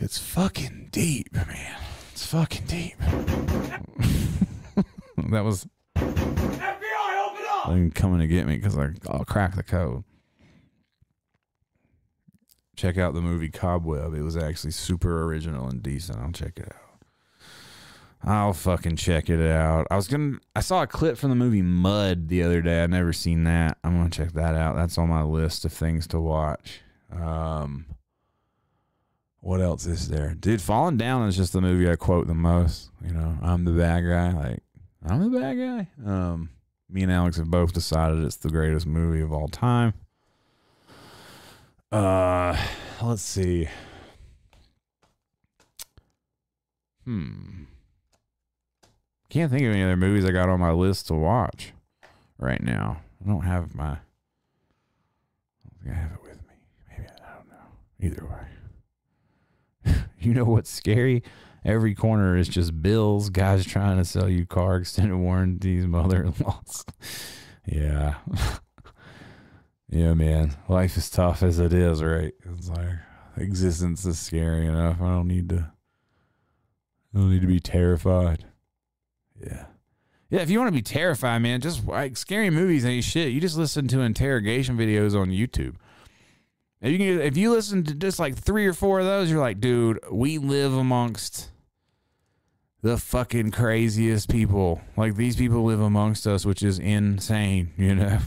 It's fucking deep, man. It's fucking deep. that was they can come in to get me because I'll crack the code. Check out the movie Cobweb. It was actually super original and decent. I'll check it out. I'll fucking check it out. I was gonna. I saw a clip from the movie Mud the other day. I'd never seen that. I'm gonna check that out. That's on my list of things to watch. Um, what else is there, dude? Falling Down is just the movie I quote the most. You know, I'm the bad guy. Like I'm the bad guy. Um, me and Alex have both decided it's the greatest movie of all time. Uh, let's see. Hmm. Can't think of any other movies I got on my list to watch right now. I don't have my. I don't think I have it with me. Maybe I don't know. Either way. you know what's scary? Every corner is just bills, guys trying to sell you car extended warranties, mother-in-laws. yeah. yeah, man. Life is tough as it is, right? It's like existence is scary enough. I don't need to I don't need to be terrified. Yeah. Yeah, if you want to be terrified, man, just like scary movies ain't shit. You just listen to interrogation videos on YouTube. If you can, if you listen to just like three or four of those, you're like, dude, we live amongst the fucking craziest people. Like these people live amongst us, which is insane, you know.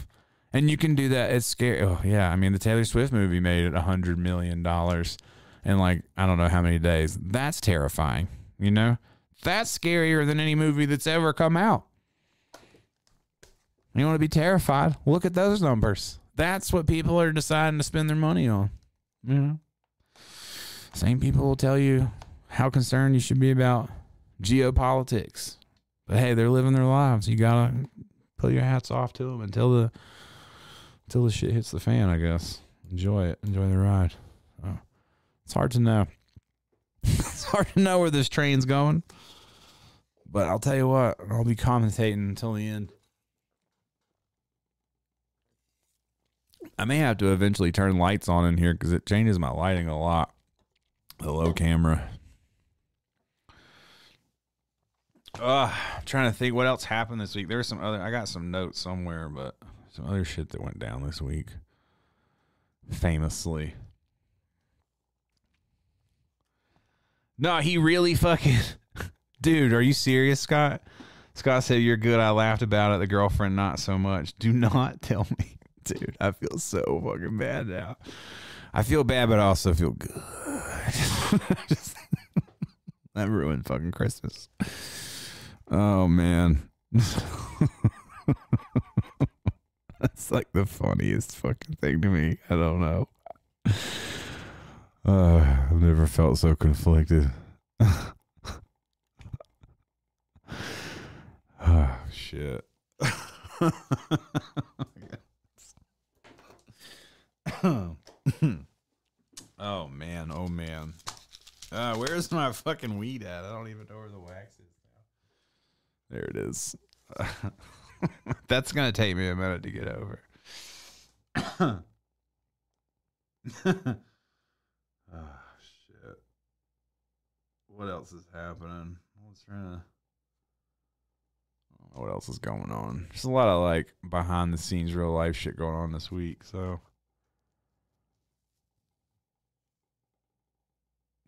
And you can do that. It's scary. Oh yeah, I mean the Taylor Swift movie made it a hundred million dollars in like I don't know how many days. That's terrifying, you know. That's scarier than any movie that's ever come out. You want to be terrified? Look at those numbers. That's what people are deciding to spend their money on. You know, same people will tell you how concerned you should be about geopolitics, but hey, they're living their lives. You gotta pull your hats off to them until the until the shit hits the fan. I guess enjoy it, enjoy the ride. Oh, it's hard to know. it's hard to know where this train's going. But I'll tell you what, I'll be commentating until the end. I may have to eventually turn lights on in here because it changes my lighting a lot. The low camera. Uh, I'm trying to think what else happened this week. There's some other. I got some notes somewhere, but some other shit that went down this week. Famously. No, he really fucking. Dude, are you serious, Scott? Scott said you're good. I laughed about it. The girlfriend, not so much. Do not tell me dude. I feel so fucking bad now. I feel bad, but I also feel good. Just, that ruined fucking Christmas. Oh man. That's like the funniest fucking thing to me. I don't know. Uh, I've never felt so conflicted. oh shit. oh man, oh man. Uh, where's my fucking weed at? I don't even know where the wax is. There it is. That's gonna take me a minute to get over. oh shit. What else is happening? What's trying to what else is going on? There's a lot of like behind the scenes real life shit going on this week, so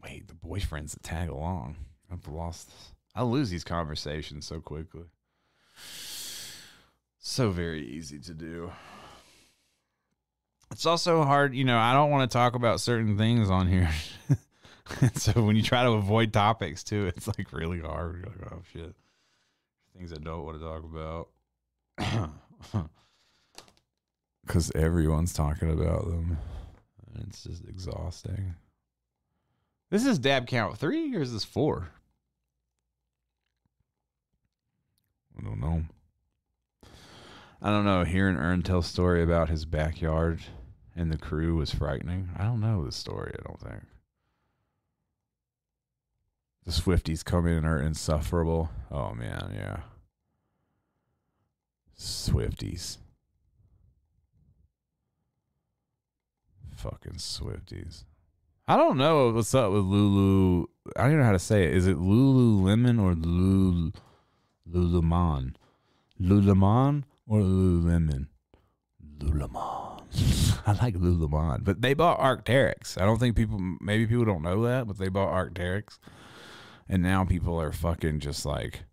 Wait, the boyfriends that tag along. I've lost. I lose these conversations so quickly. So very easy to do. It's also hard, you know, I don't want to talk about certain things on here. so when you try to avoid topics too, it's like really hard. You're like, oh shit. Things I don't want to talk about. Because everyone's talking about them. And it's just exhausting. This is dab count three or is this four? I don't know. I don't know. Hearing Ern tell story about his backyard and the crew was frightening. I don't know the story, I don't think. The Swifties come in and are insufferable. Oh man, yeah. Swifties. Fucking Swifties. I don't know what's up with Lulu. I don't even know how to say it. Is it Lululemon or Lulu Lululemon? Lululemon or Lululemon? Lululemon. I like Lululemon, but they bought Arc'teryx. I don't think people, maybe people don't know that, but they bought Arc'teryx, and now people are fucking just like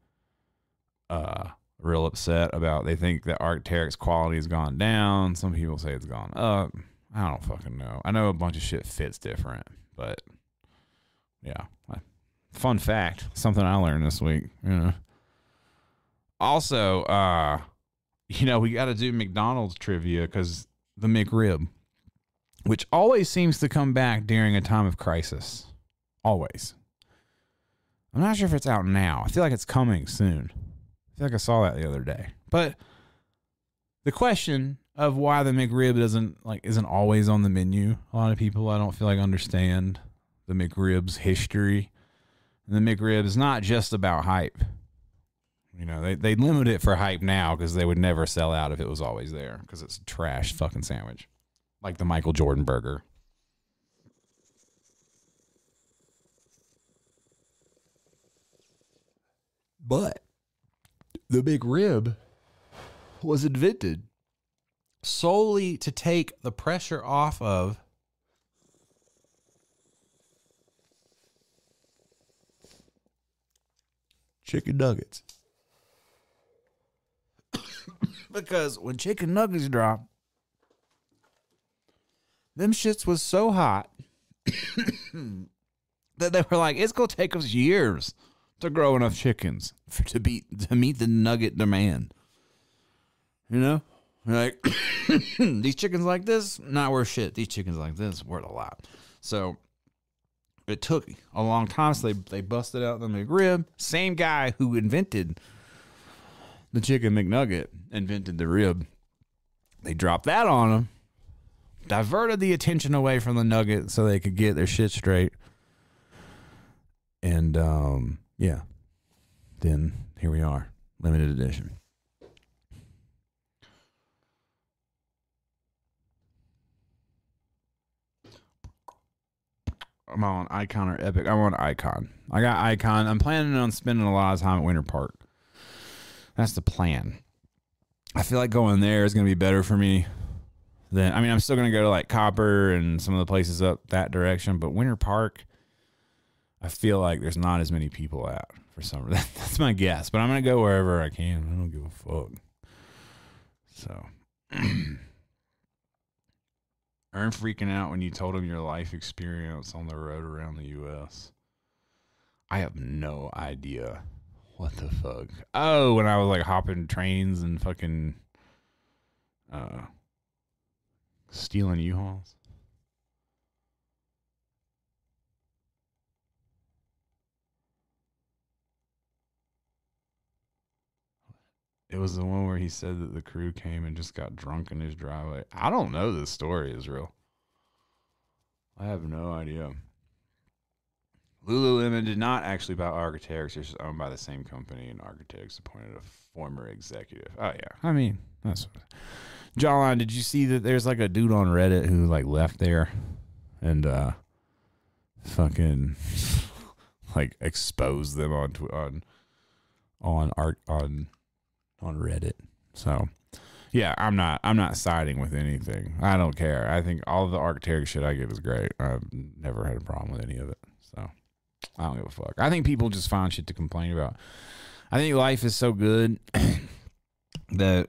uh real upset about they think that Arc'teryx quality has gone down. Some people say it's gone up. I don't fucking know. I know a bunch of shit fits different, but yeah. Fun fact, something I learned this week. You know. Also, uh, you know, we got to do McDonald's trivia because the McRib, which always seems to come back during a time of crisis. Always. I'm not sure if it's out now. I feel like it's coming soon. I feel like I saw that the other day. But the question of why the McRib doesn't like isn't always on the menu. A lot of people I don't feel like understand the McRib's history. And the McRib is not just about hype. You know, they they limit it for hype now because they would never sell out if it was always there because it's a trash fucking sandwich, like the Michael Jordan burger. But the McRib was invented solely to take the pressure off of chicken nuggets. Because when chicken nuggets drop, them shits was so hot that they were like, it's gonna take us years to grow enough chickens for, to be to meet the nugget demand. You know, like these chickens like this not worth shit. These chickens like this worth a lot. So it took a long time. So they they busted out the McRib. Same guy who invented the chicken McNugget invented the rib. They dropped that on them, diverted the attention away from the nugget so they could get their shit straight. And um, yeah, then here we are, limited edition. I'm on Ikon or Epic. I'm on Ikon. I got Ikon. I'm planning on spending a lot of time at Winter Park. That's the plan. I feel like going there is going to be better for me than. I mean, I'm still going to go to like Copper and some of the places up that direction, but Winter Park, I feel like there's not as many people out for reason. That's my guess, but I'm going to go wherever I can. I don't give a fuck. So. Ern freaking out when you told him your life experience on the road around the U.S. I have no idea what the fuck. Oh, when I was like hopping trains and fucking uh stealing U-Hauls. It was the one where he said that the crew came and just got drunk in his driveway. I don't know this story is real. I have no idea. Lululemon did not actually buy Arc'teryx. It's just owned by the same company, and Arc'teryx appointed a former executive. Oh yeah, I mean that's. Jawline, did you see that there's like a dude on Reddit who like left there, and uh, fucking like exposed them on on on art on on Reddit. So yeah, I'm not I'm not siding with anything. I don't care. I think all the Arc'teryx shit I get is great. I've never had a problem with any of it. So I don't give a fuck. I think people just find shit to complain about. I think life is so good that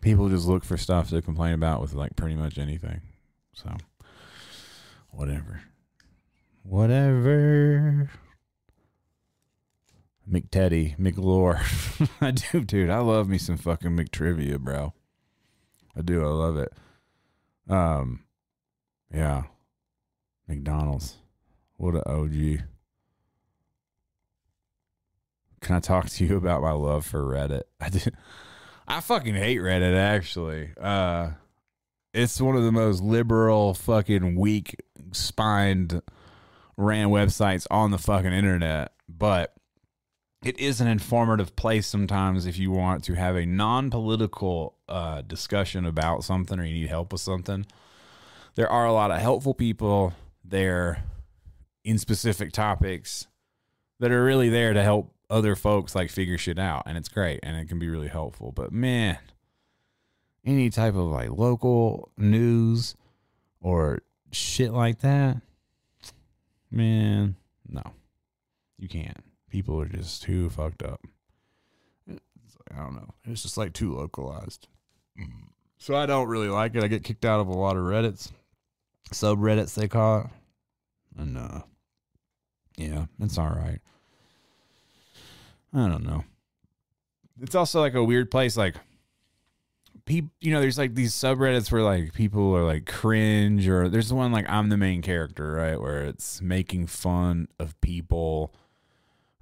people just look for stuff to complain about with like pretty much anything. So whatever. Whatever. McTeddy, McLore. I do, dude. I love me some fucking McTrivia, bro. I do. I love it. Um, yeah. McDonald's. What a OG. Can I talk to you about my love for Reddit? I do. I fucking hate Reddit. Actually, uh, it's one of the most liberal, fucking weak spined ran websites on the fucking internet. But it is an informative place sometimes if you want to have a non-political uh, discussion about something or you need help with something. There are a lot of helpful people there in specific topics that are really there to help other folks like figure shit out and it's great and it can be really helpful but man any type of like local news or shit like that man no you can't People are just too fucked up. I don't know. It's just like too localized. So I don't really like it. I get kicked out of a lot of Reddits, subreddits they call it, and uh, yeah, it's all right. I don't know. It's also like a weird place. Like people, you know, there's like these subreddits where like people are like cringe, or there's the one like I'm the main character, right? Where it's making fun of people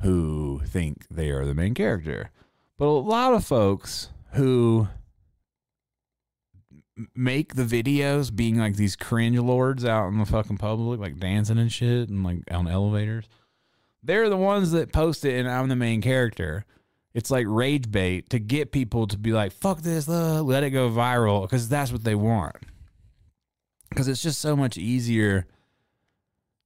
who think they are the main character. But a lot of folks who make the videos being like these cringe lords out in the fucking public, like dancing and shit and like on elevators. They're the ones that post it and I'm the main character. It's like rage bait to get people to be like, fuck this, uh, let it go viral because that's what they want. Because it's just so much easier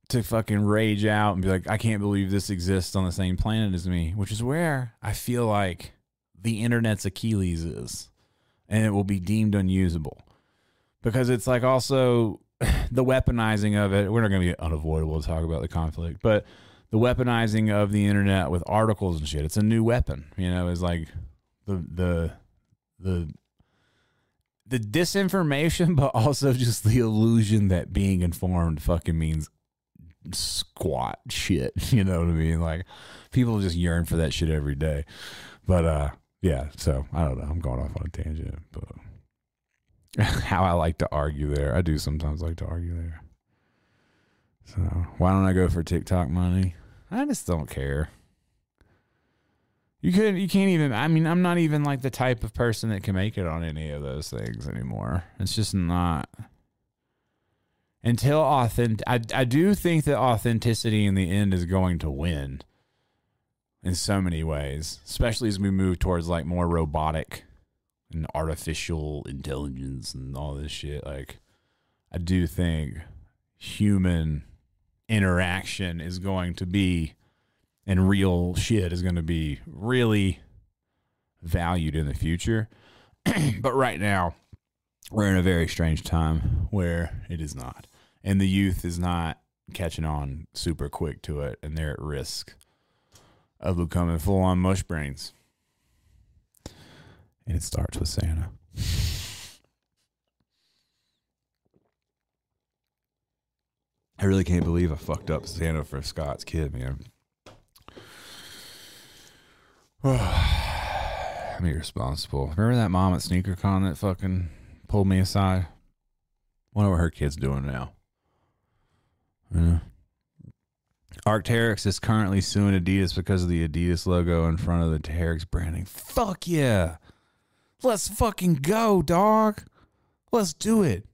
to fucking rage out and be like, I can't believe this exists on the same planet as me, which is where I feel like the internet's Achilles is, and it will be deemed unusable because it's like also the weaponizing of it. We're not going to be unavoidable to talk about the conflict, but the weaponizing of the internet with articles and shit. It's a new weapon, you know, is like the the the the disinformation, but also just the illusion that being informed fucking means squat shit. You know what I mean? Like people just yearn for that shit every day. But uh yeah, so I don't know. I'm going off on a tangent, but how I like to argue there. I do sometimes like to argue there. So why don't I go for TikTok money? I just don't care. You could you can't even I mean, I'm not even like the type of person that can make it on any of those things anymore. It's just not until authentic I, I do think that authenticity in the end is going to win in so many ways especially as we move towards like more robotic and artificial intelligence and all this shit like i do think human interaction is going to be and real shit is going to be really valued in the future but right now we're in a very strange time where it is not and the youth is not catching on super quick to it, and they're at risk of becoming full on mush brains. And it starts with Santa. I really can't believe I fucked up Santa for Scott's kid, man. I'm irresponsible. Remember that mom at SneakerCon that fucking pulled me aside? What her kid's doing now. Yeah. Arc'teryx is currently suing Adidas because of the Adidas logo in front of the Teryx branding. Fuck yeah. Let's fucking go, dog. Let's do it.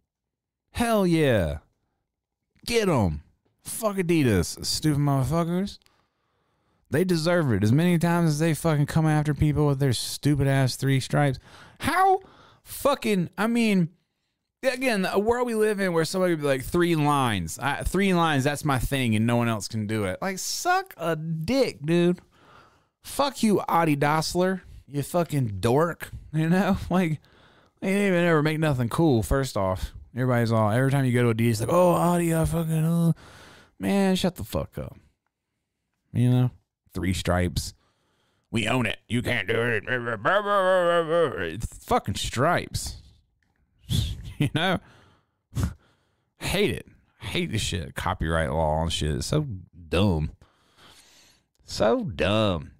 Hell yeah. Get them. Fuck Adidas, stupid motherfuckers. They deserve it as many times as they fucking come after people with their stupid ass three stripes. How fucking, I mean, again, a world we live in where somebody would be like three lines, I, three lines. That's my thing, and no one else can do it. Like suck a dick, dude. Fuck you, Adi Dassler. You fucking dork. You know, like they didn't even ever make nothing cool. First off, everybody's all every time you go to a D, it's like, oh, Adi, I fucking, uh, man, shut the fuck up. You know, three stripes. We own it. You can't do it. It's fucking stripes. you know? hate it. hate this shit. Copyright law and shit. It's so dumb. So dumb.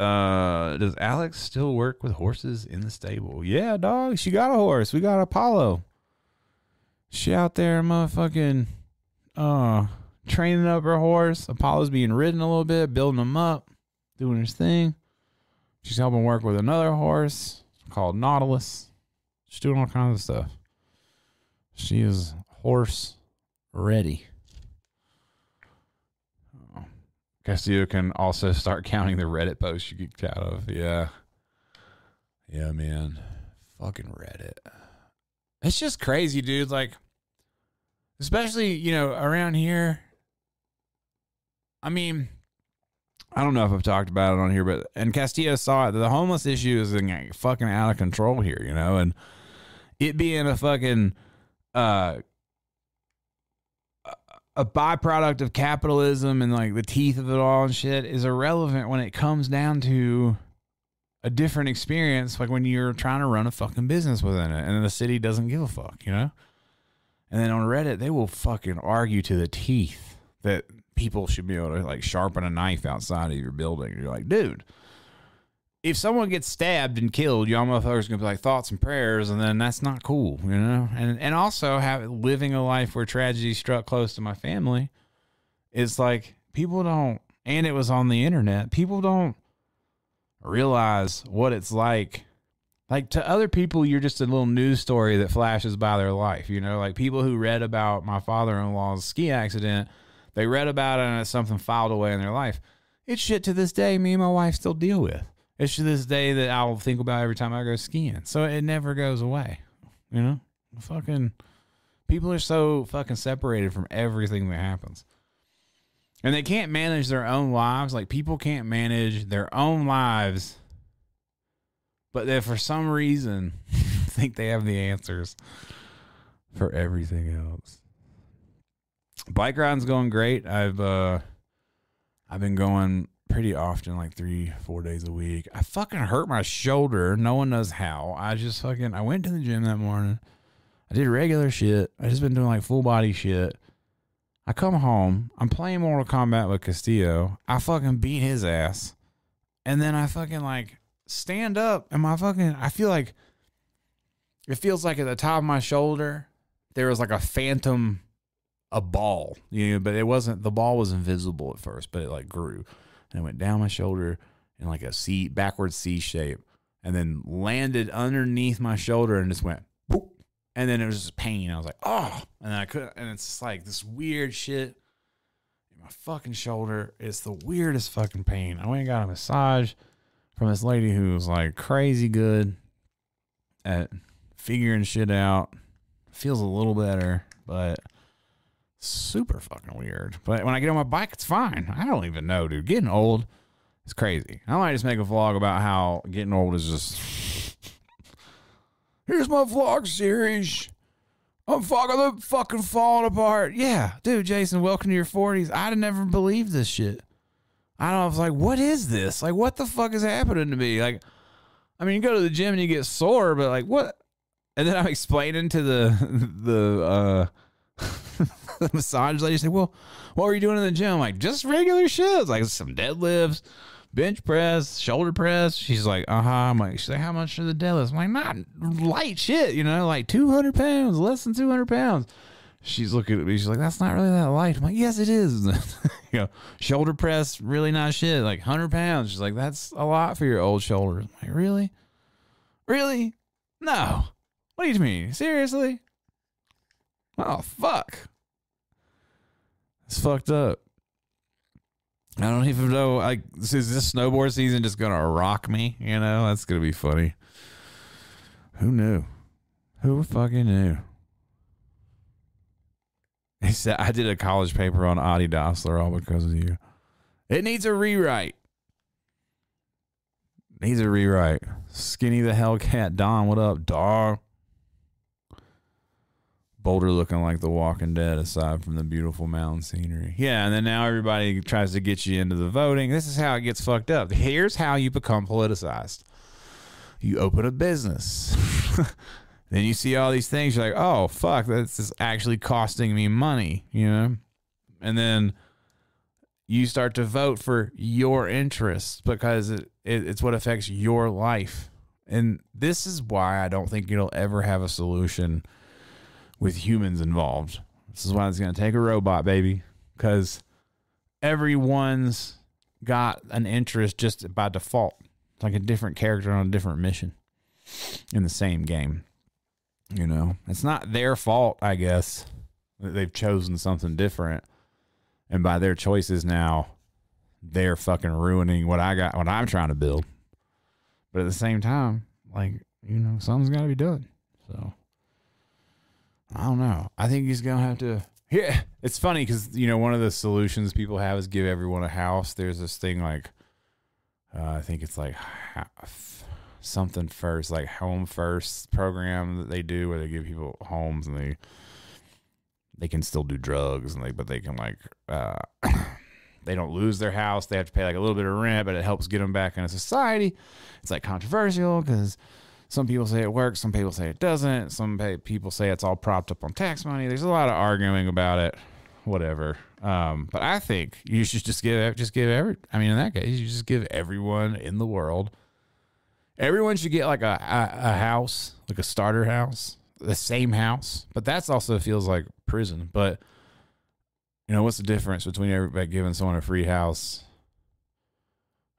Uh, does Alex still work with horses in the stable? Yeah, dog. She got a horse. We got Apollo. She out there, motherfucking, uh, training up her horse. Apollo's being ridden a little bit, building him up, doing his thing. She's helping work with another horse called Nautilus. She's doing all kinds of stuff. She is horse ready. Castillo can also start counting the Reddit posts you kicked out of. Yeah. Yeah, man. Fucking Reddit. It's just crazy, dude. Like, especially, you know, around here. I mean, I don't know if I've talked about it on here, but and Castillo saw it. The homeless issue is like, fucking out of control here, you know, and it being a fucking uh a byproduct of capitalism and like the teeth of it all and shit is irrelevant when it comes down to a different experience like when you're trying to run a fucking business within it and the city doesn't give a fuck, you know? And then on Reddit, they will fucking argue to the teeth that people should be able to like sharpen a knife outside of your building. You're like, dude, if someone gets stabbed and killed, y'all motherfuckers gonna be like thoughts and prayers, and then that's not cool, you know. And and also have living a life where tragedy struck close to my family, it's like people don't, and it was on the internet. People don't realize what it's like. Like to other people, you're just a little news story that flashes by their life. You know, like people who read about my father-in-law's ski accident, they read about it and it's something filed away in their life. It's shit to this day. Me and my wife still deal with. It's to this day that I'll think about every time I go skiing. So it never goes away. You know, fucking people are so fucking separated from everything that happens. And they can't manage their own lives. Like people can't manage their own lives, but they for some reason think they have the answers for everything else. Bike riding's going great. I've uh I've been going pretty often, like three, four days a week. I fucking hurt my shoulder. No one knows how. I just fucking I went to the gym that morning. I did regular shit. I just been doing like full body shit. I come home. I'm playing Mortal Kombat with Castillo. I fucking beat his ass. And then I fucking like stand up and my fucking I feel like it feels like at the top of my shoulder there was like a phantom a ball, you know, but it wasn't the ball was invisible at first, but it like grew and it went down my shoulder in like a C backward C shape and then landed underneath my shoulder and just went. And then it was just pain. I was like, oh, and I couldn't, and it's like this weird shit in my fucking shoulder. It's the weirdest fucking pain. I went and got a massage from this lady who was like crazy good at figuring shit out. Feels a little better, but super fucking weird. But when I get on my bike, it's fine. I don't even know, dude. Getting old is crazy. I might just make a vlog about how getting old is just. Here's my vlog series. I'm fucking fucking falling apart. Yeah, dude, Jason, welcome to your 40s. I'd have never believed this shit. I don't know. I was like, what is this? Like, what the fuck is happening to me? Like, I mean, you go to the gym and you get sore, but like, what? And then I'm explaining to the the uh the massage lady said, "Well, what were you doing in the gym?" I'm like, "Just regular shit, like some deadlifts, bench press, shoulder press." She's like, "Uh huh." I'm like, "She's like, how much are the deadlifts?" I'm like, "Not light shit, you know, like 200 pounds, less than 200 pounds." She's looking at me. She's like, "That's not really that light." I'm like, "Yes, it is." you know, shoulder press, really not shit, like 100 pounds. She's like, "That's a lot for your old shoulders." I'm like, "Really? Really? No." What do you mean? Seriously? Oh fuck. It's fucked up. I don't even know. Like, is this snowboard season just gonna rock me? You know, that's gonna be funny. Who knew? Who fucking knew? He said, "I did a college paper on Adi Dassler all because of you. It needs a rewrite. Needs a rewrite. Skinny the Hellcat Don, what up, dog? Boulder looking like The Walking Dead, aside from the beautiful mountain scenery. Yeah, and then now everybody tries to get you into the voting. This is how it gets fucked up. Here's how you become politicized you open a business. then you see all these things, you're like, oh, fuck, this is actually costing me money, you know? And then you start to vote for your interests because it, it, it's what affects your life. And this is why I don't think you'll ever have a solution with humans involved. This is why it's going to take a robot, baby, because everyone's got an interest just by default. It's like a different character on a different mission in the same game. You know, it's not their fault, I guess, that they've chosen something different. And by their choices now, they're fucking ruining what I got, what I'm trying to build. But at the same time, like, you know, something's got to be done. So I don't know. I think he's gonna have to. Yeah, it's funny because you know one of the solutions people have is give everyone a house. There's this thing like, uh, I think it's like something first, like home first program that they do where they give people homes and they they can still do drugs and like, but they can like, uh, they don't lose their house. They have to pay like a little bit of rent, but it helps get them back into society. It's like controversial because some people say it works, some people say it doesn't. Some people say it's all propped up on tax money. There's a lot of arguing about it. Whatever. Um, but I think you should just give just give every. I mean, in that case, you just give everyone in the world. Everyone should get like a, a, a house, like a starter house, the same house. But that's also feels like prison. But you know, what's the difference between everybody giving someone a free house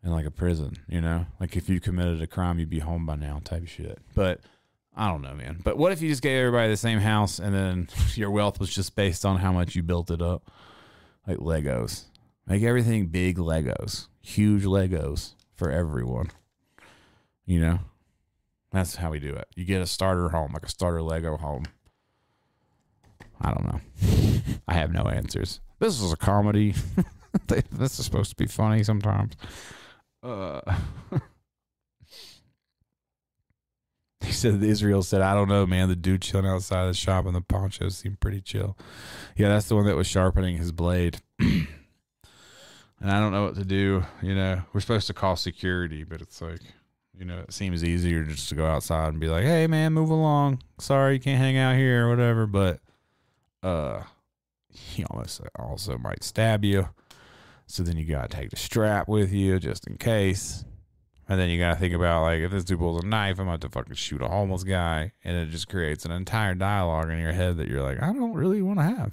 and like a prison? You know, like if you committed a crime, you'd be home by now, type shit. But I don't know, man. But what if you just gave everybody the same house and then your wealth was just based on how much you built it up? Like Legos. Make everything big Legos, huge Legos for everyone. You know, that's how we do it. You get a starter home, like a starter Lego home. I don't know. I have no answers. This is a comedy. this is supposed to be funny sometimes. Uh, he said Israel said, I don't know, man. The dude chilling outside the shop in the poncho seemed pretty chill. Yeah, that's the one that was sharpening his blade. and I don't know what to do. You know, we're supposed to call security, but it's like, you know, it seems easier just to go outside and be like, hey, man, move along. Sorry, you can't hang out here or whatever. But uh, he almost also might stab you. So then you got to take the strap with you just in case. And then you got to think about, like, if this dude pulls a knife, I'm about to fucking shoot a homeless guy. And it just creates an entire dialogue in your head that you're like, I don't really want to have.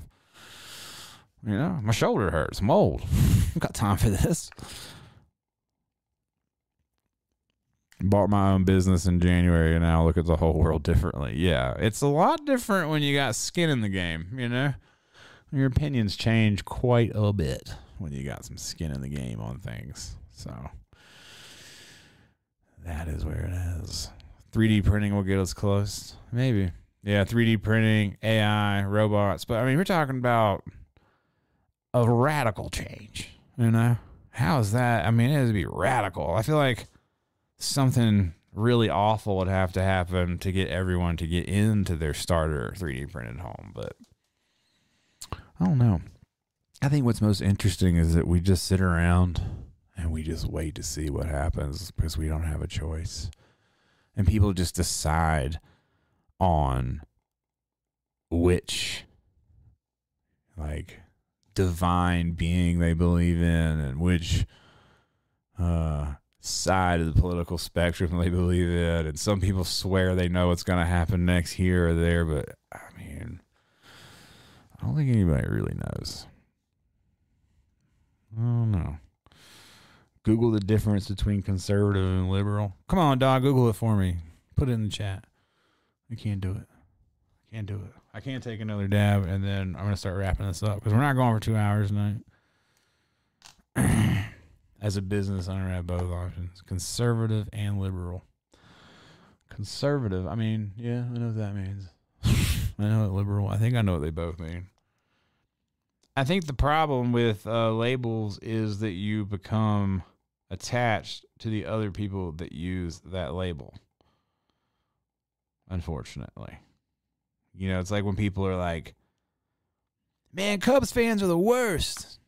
You know, my shoulder hurts. I'm old. I've got time for this. Bought my own business in January and now look at the whole world differently. Yeah, it's a lot different when you got skin in the game, you know? Your opinions change quite a bit when you got some skin in the game on things. So that is where it is. 3D printing will get us close. Maybe. Yeah, 3D printing, AI, robots. But I mean, we're talking about a radical change, you know? How is that? I mean, it has to be radical. I feel like something really awful would have to happen to get everyone to get into their starter 3D printed home. But I don't know. I think what's most interesting is that we just sit around and we just wait to see what happens because we don't have a choice. And people just decide on which like divine being they believe in and which uh side of the political spectrum they believe in and some people swear they know what's going to happen next here or there but i mean i don't think anybody really knows i don't know. Google the difference between conservative and liberal. Come on dog google it for me. Put it in the chat. I can't do it. I can't do it. I can't take another dab and then i'm to start wrapping this up because we're not going for two hours tonight. As a business owner, I have both options conservative and liberal. Conservative, I mean, yeah, I know what that means. I know what liberal, I think I know what they both mean. I think the problem with uh, labels is that you become attached to the other people that use that label. Unfortunately. You know, it's like when people are like, man, Cubs fans are the worst.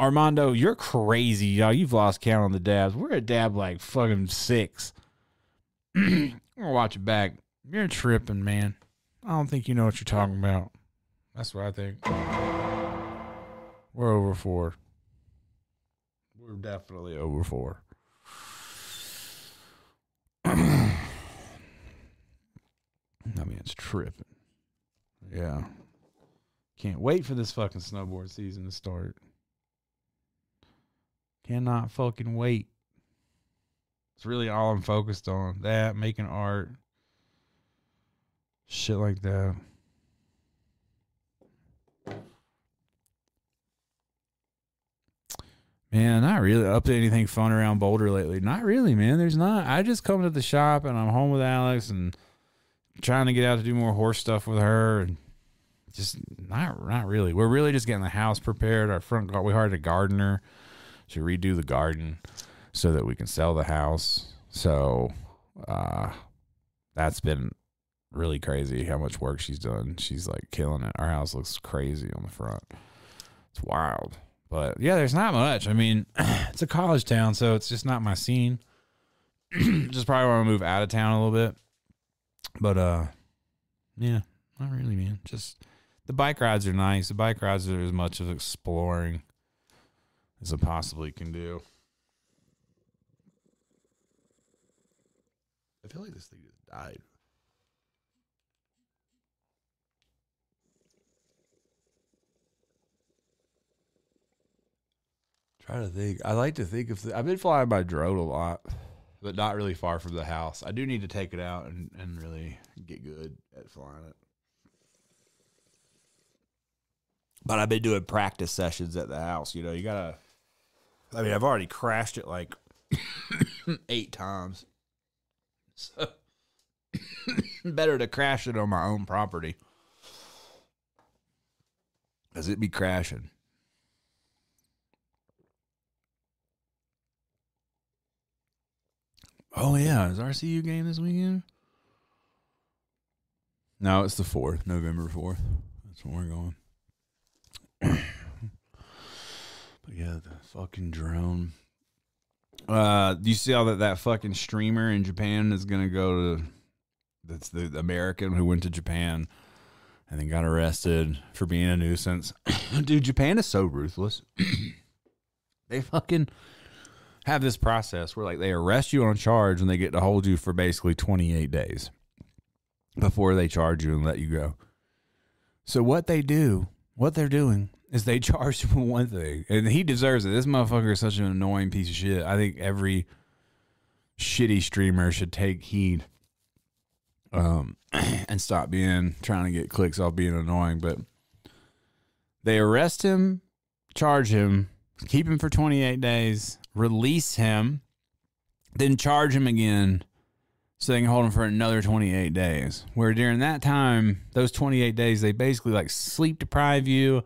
Armando, you're crazy, y'all. You've lost count on the dabs. We're at dab like fucking six. I'm gonna watch it back. You're tripping, man. I don't think you know what you're talking about. That's what I think. We're over four. We're definitely over four. I mean, it's tripping. Yeah. Can't wait for this fucking snowboard season to start. Cannot fucking wait. It's really all I'm focused on. That, making art, shit like that. Man, not really up to anything fun around Boulder lately. Not really, man. There's not. I just come to the shop and I'm home with Alex and trying to get out to do more horse stuff with her and just not not really. We're really just getting the house prepared. Our front we hired a gardener to redo the garden so that we can sell the house. So uh, that's been really crazy how much work she's done. She's like killing it. Our house looks crazy on the front. It's wild. But yeah, there's not much. I mean, it's a college town, so it's just not my scene. just probably want to move out of town a little bit. But uh yeah, not really, man. Just the bike rides are nice. The bike rides are as much of exploring as I possibly can do. I feel like this thing just died. Trying to think. I like to think of. I've been flying my drone a lot, but not really far from the house. I do need to take it out and, and really get good at flying it. But I've been doing practice sessions at the house. You know, you gotta. I mean, I've already crashed it like eight times. So better to crash it on my own property. Cause it be crashing. Oh yeah, is RCU game this weekend? No, it's the fourth, November fourth. That's when we're going. but yeah, the fucking drone. Uh, do you see all that that fucking streamer in Japan is gonna go to? That's the American who went to Japan and then got arrested for being a nuisance. Dude, Japan is so ruthless. they fucking have this process where like they arrest you on charge and they get to hold you for basically 28 days before they charge you and let you go. So what they do, what they're doing is they charge him one thing, and he deserves it. This motherfucker is such an annoying piece of shit. I think every shitty streamer should take heed, um, and stop being trying to get clicks off being annoying. But they arrest him, charge him, keep him for twenty eight days, release him, then charge him again. So they can hold him for another 28 days. Where during that time, those 28 days, they basically like sleep deprive you,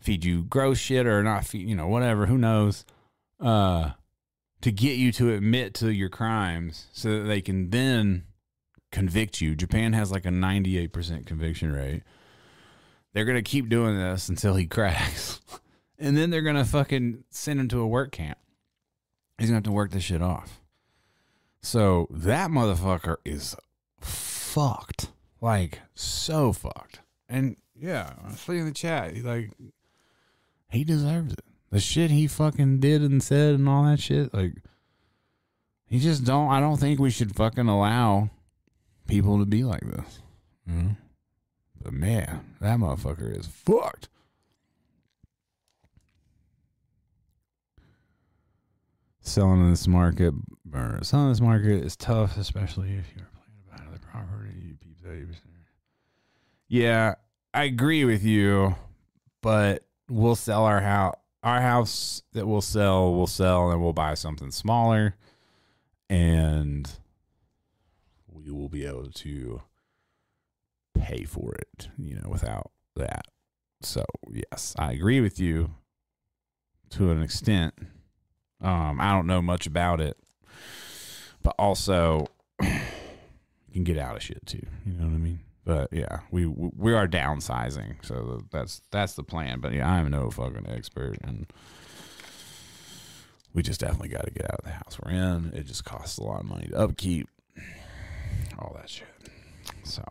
feed you gross shit or not feed, you know, whatever, who knows, uh, to get you to admit to your crimes so that they can then convict you. Japan has like a 98% conviction rate. They're going to keep doing this until he cracks. And then they're going to fucking send him to a work camp. He's going to have to work this shit off. So that motherfucker is fucked. Like, so fucked. And yeah, was in the chat. Like he deserves it. The shit he fucking did and said and all that shit, like he just don't I don't think we should fucking allow people to be like this. Know? But man, that motherfucker is fucked. Selling in this market or selling in this market is tough, especially if you're planning to buy another property. Yeah, I agree with you, but we'll sell our house. Our house that we'll sell, we'll sell, and we'll buy something smaller, and we will be able to pay for it. You know, without that. So yes, I agree with you to an extent. Um, I don't know much about it, but also you can get out of shit too. You know what I mean? But yeah, we we are downsizing, so that's that's the plan. But yeah, I'm no fucking expert, and we just definitely got to get out of the house we're in. It just costs a lot of money to upkeep, all that shit. So,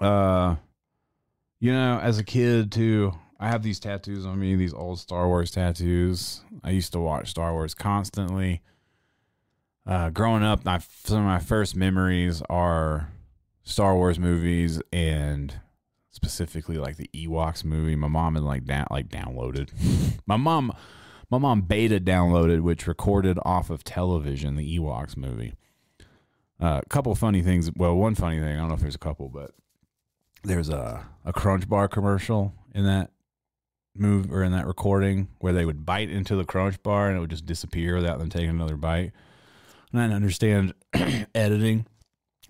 uh, you know, as a kid too, I have these tattoos on me, these old Star Wars tattoos. I used to watch Star Wars constantly. Uh, growing up, my, some of my first memories are Star Wars movies and specifically like the Ewoks movie. My mom had like down like downloaded. my mom my mom beta downloaded which recorded off of television the Ewoks movie. Uh, a couple funny things. Well, one funny thing. I don't know if there's a couple, but there's a a Crunch Bar commercial in that move or in that recording where they would bite into the Crunch Bar and it would just disappear without them taking another bite. And I didn't understand editing.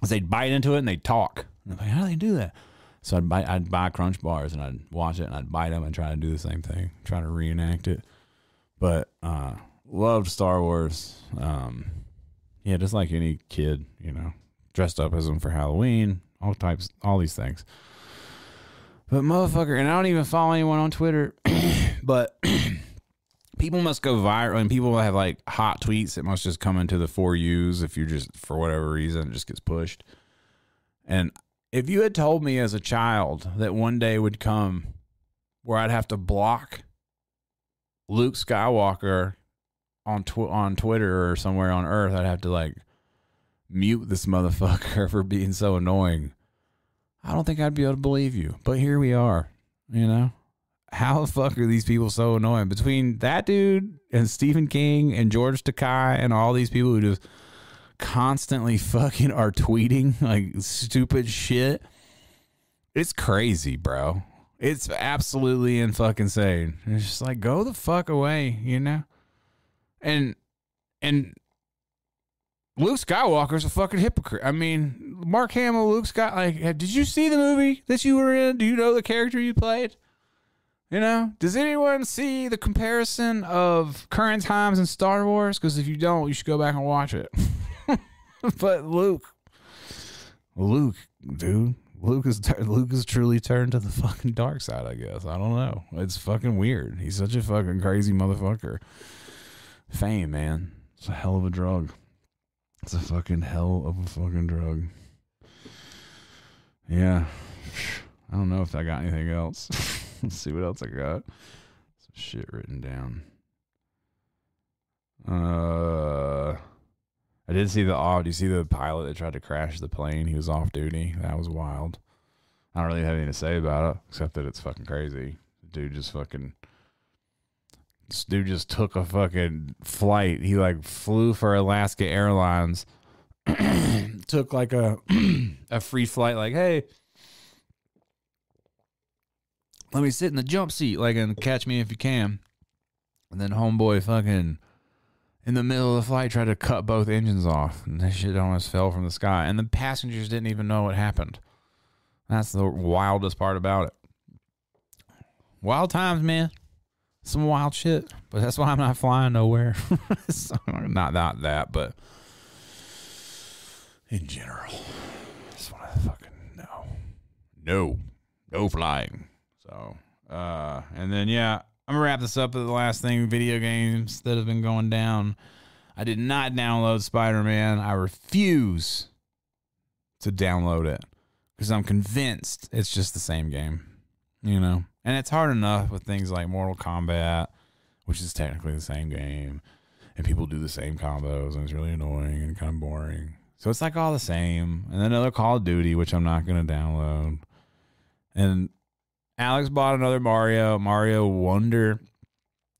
'Cause they'd bite into it and they'd talk. And I'm like, how do they do that? So I'd buy, I'd buy Crunch Bars and I'd watch it and I'd bite them and try to do the same thing, try to reenact it. But uh, loved Star Wars. Um, yeah, just like any kid, you know, dressed up as him for Halloween, all types, all these things. But motherfucker, and I don't even follow anyone on Twitter, but people must go viral and people have like hot tweets that must just come into the for yous if you're just for whatever reason it just gets pushed. And if you had told me as a child that one day would come where I'd have to block Luke Skywalker on tw- on Twitter or somewhere on Earth, I'd have to like mute this motherfucker for being so annoying. I don't think I'd be able to believe you. But here we are, you know? How the fuck are these people so annoying? Between that dude and Stephen King and George Takei and all these people who just constantly fucking are tweeting like stupid shit. It's crazy, bro. It's absolutely in fucking insane. It's just like go the fuck away, you know? And and Luke Skywalker's a fucking hypocrite. I mean, Mark Hamill, Luke Scott. Like, did you see the movie that you were in? Do you know the character you played? You know, does anyone see the comparison of current times in Star Wars? Because if you don't, you should go back and watch it. but Luke, Luke, dude, Luke is Luke is truly turned to the fucking dark side. I guess I don't know. It's fucking weird. He's such a fucking crazy motherfucker. Fame, man, it's a hell of a drug. It's a fucking hell of a fucking drug. Yeah. I don't know if I got anything else. Let's see what else I got. Some shit written down. Uh I did see the. Do you see the pilot that tried to crash the plane? He was off duty. That was wild. I don't really have anything to say about it except that it's fucking crazy. Dude just fucking this dude just took a fucking flight. He like flew for Alaska Airlines. took like a a free flight like, "Hey, let me sit in the jump seat like and catch me if you can." And then homeboy fucking in the middle of the flight tried to cut both engines off and that shit almost fell from the sky and the passengers didn't even know what happened. That's the wildest part about it. Wild times, man some wild shit. But that's why I'm not flying nowhere. so, not not that, but in general, that's what I fucking know. No, no flying. So, uh, and then yeah, I'm gonna wrap this up with the last thing: video games that have been going down. I did not download Spider Man. I refuse to download it because I'm convinced it's just the same game. You know. And it's hard enough with things like Mortal Kombat, which is technically the same game, and people do the same combos, and it's really annoying and kind of boring. So it's like all the same. And then another Call of Duty, which I'm not going to download. And Alex bought another Mario, Mario Wonder,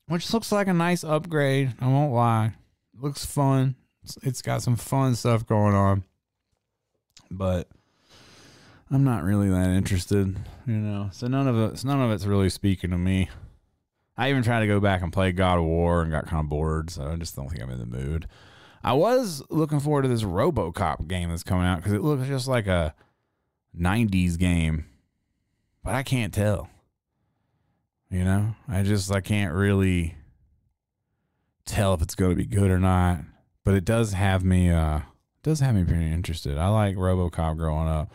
which looks like a nice upgrade. I won't lie. Looks fun. it's got some fun stuff going on. But I'm not really that interested, you know. So none of it, none of it's really speaking to me. I even tried to go back and play God of War and got kind of bored, so I just don't think I'm in the mood. I was looking forward to this RoboCop game that's coming out because it looks just like a '90s game, but I can't tell. You know, I just I can't really tell if it's going to be good or not. But it does have me, uh, does have me pretty interested. I like RoboCop growing up.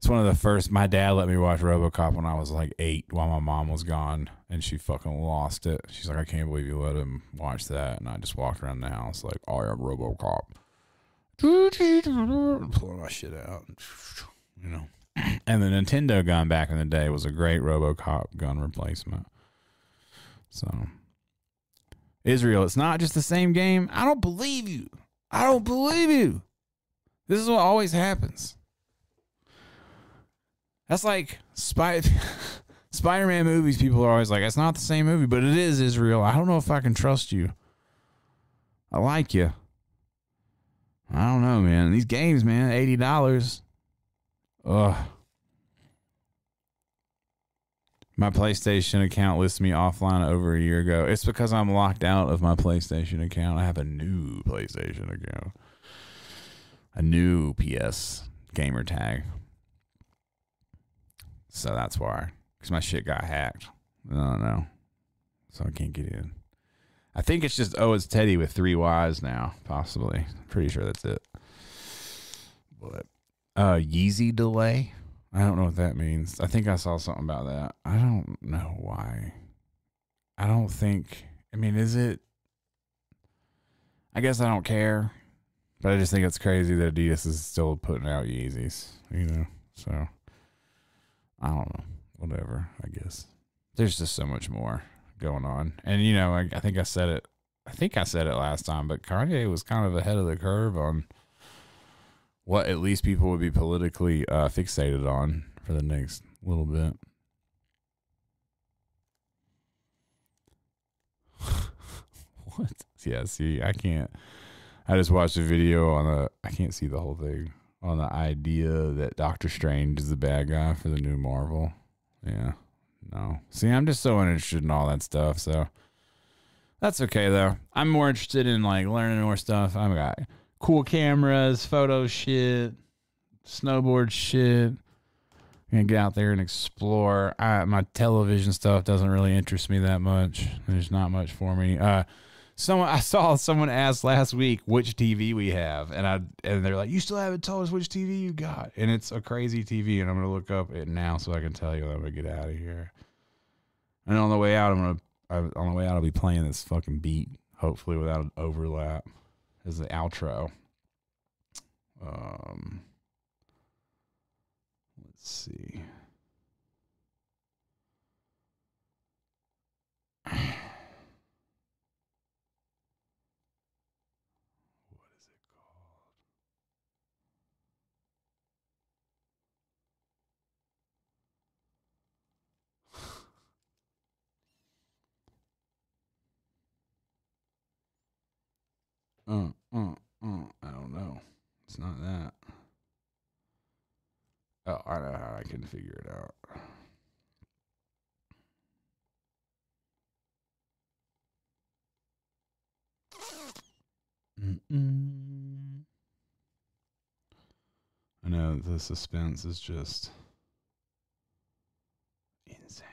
It's one of the first. My dad let me watch RoboCop when I was like eight, while my mom was gone, and she fucking lost it. She's like, "I can't believe you let him watch that," and I just walked around the house like, "Oh, "I am RoboCop," pulling my shit out, you know. And the Nintendo gun back in the day was a great RoboCop gun replacement. So, Israel, it's not just the same game. I don't believe you. I don't believe you. This is what always happens. That's like Spy- Spider Man movies. People are always like, it's not the same movie, but it is Israel. I don't know if I can trust you. I like you. I don't know, man. These games, man, eighty dollars. Ugh. My PlayStation account lists me offline over a year ago. It's because I'm locked out of my PlayStation account. I have a new PlayStation account, a new PS gamer tag. So that's why. Because my shit got hacked. I don't know. So I can't get in. I think it's just, oh, it's Teddy with three Y's now, possibly. Pretty sure that's it. but uh, Yeezy delay. I don't know what that means. I think I saw something about that. I don't know why. I don't think. I mean, is it? I guess I don't care, but I just think it's crazy that Adidas is still putting out Yeezys. You know, so I don't know. Whatever. I guess there's just so much more going on, and you know, I, I think I said it. I think I said it last time, but Kanye was kind of ahead of the curve on what at least people would be politically uh, fixated on for the next little bit. what? Yeah, see, I can't. I just watched a video on a. I can't see the whole thing on the idea that Doctor Strange is the bad guy for the new Marvel. Yeah, no. See, I'm just so uninterested in all that stuff. So that's okay though. I'm more interested in like learning more stuff. I've got cool cameras, photo shit, snowboard shit. I'm Gonna get out there and explore. I, my television stuff doesn't really interest me that much. There's not much for me. Uh, someone I saw someone asked last week which TV we have, and I and they're like, "You still haven't told us which TV you got," and it's a crazy TV, and I'm gonna look up it now so I can tell you. I'm gonna get out of here. And on the way out, I'm gonna on the way out, I'll be playing this fucking beat, hopefully without an overlap, as the outro. Um, let's see. Uh, uh, uh, I don't know. It's not that. Oh, I know how I can figure it out. Mm-mm. I know the suspense is just insane.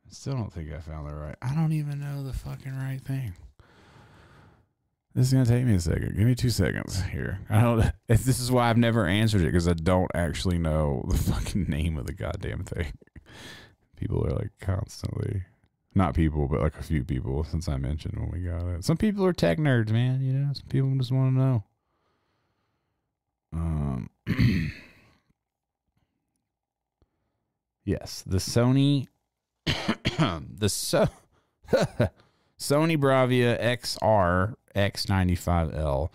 I still don't think I found the right. I don't even know the fucking right thing. This is gonna take me a second. Give me two seconds here. I don't. This is why I've never answered it because I don't actually know the fucking name of the goddamn thing. People are like constantly, not people, but like a few people since I mentioned when we got it. Some people are tech nerds, man. You know, some people just want to know. Um. yes, the Sony the so- Sony Bravia XR X95L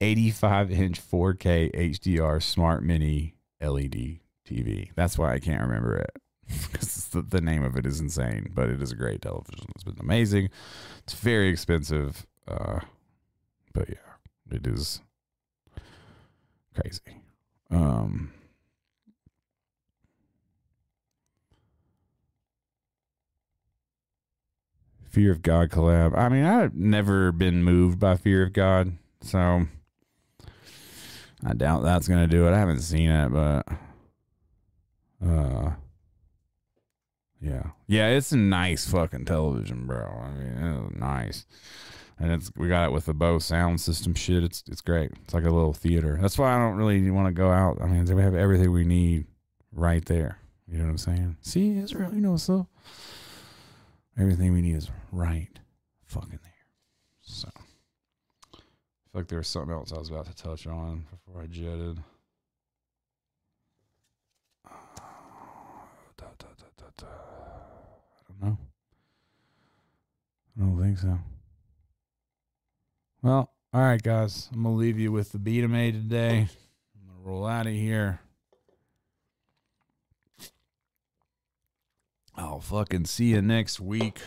85 inch 4K HDR Smart Mini LED TV. That's why I can't remember it because the, the name of it is insane, but it is a great television. It's been amazing. It's very expensive, uh, but yeah, it is crazy. Um, Fear of God collab. I mean, I've never been moved by Fear of God, so I doubt that's gonna do it. I haven't seen it, but uh, yeah, yeah, it's a nice fucking television, bro. I mean, it's nice, and it's we got it with the Bose sound system shit. It's it's great. It's like a little theater. That's why I don't really want to go out. I mean, we have everything we need right there. You know what I'm saying? See, Israel, you know what's up. Everything we need is right fucking there. So, I feel like there was something else I was about to touch on before I jetted. I don't know. I don't think so. Well, all right, guys. I'm going to leave you with the beat I made today. I'm going to roll out of here. I'll fucking see you next week.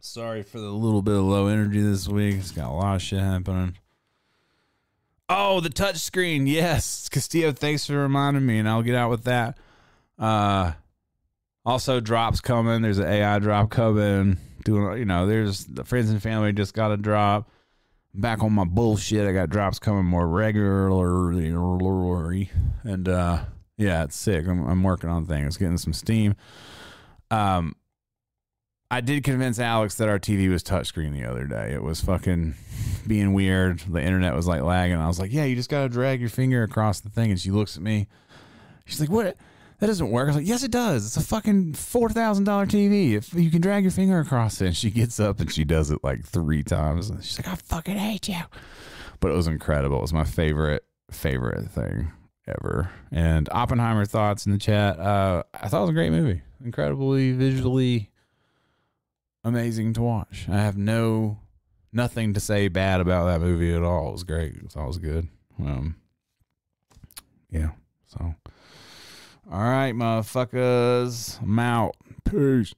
Sorry for the little bit of low energy this week. It's got a lot of shit happening. Oh, the touch screen. Yes. Castillo, thanks for reminding me, and I'll get out with that. Uh also drops coming. There's an AI drop coming. Doing you know, there's the friends and family just got a drop. Back on my bullshit. I got drops coming more regularly. And uh yeah, it's sick. I'm I'm working on things, getting some steam. Um, I did convince Alex that our TV was touchscreen the other day. It was fucking being weird. The internet was like lagging. I was like, "Yeah, you just gotta drag your finger across the thing." And she looks at me. She's like, "What? That doesn't work." I was like, "Yes, it does. It's a fucking four thousand dollar TV. If you can drag your finger across it." And she gets up and she does it like three times. And she's like, "I fucking hate you." But it was incredible. It was my favorite favorite thing ever. And Oppenheimer thoughts in the chat. Uh, I thought it was a great movie. Incredibly visually amazing to watch. I have no nothing to say bad about that movie at all. It was great. It was good. Um, yeah. So, all right, motherfuckers. I'm out. Peace.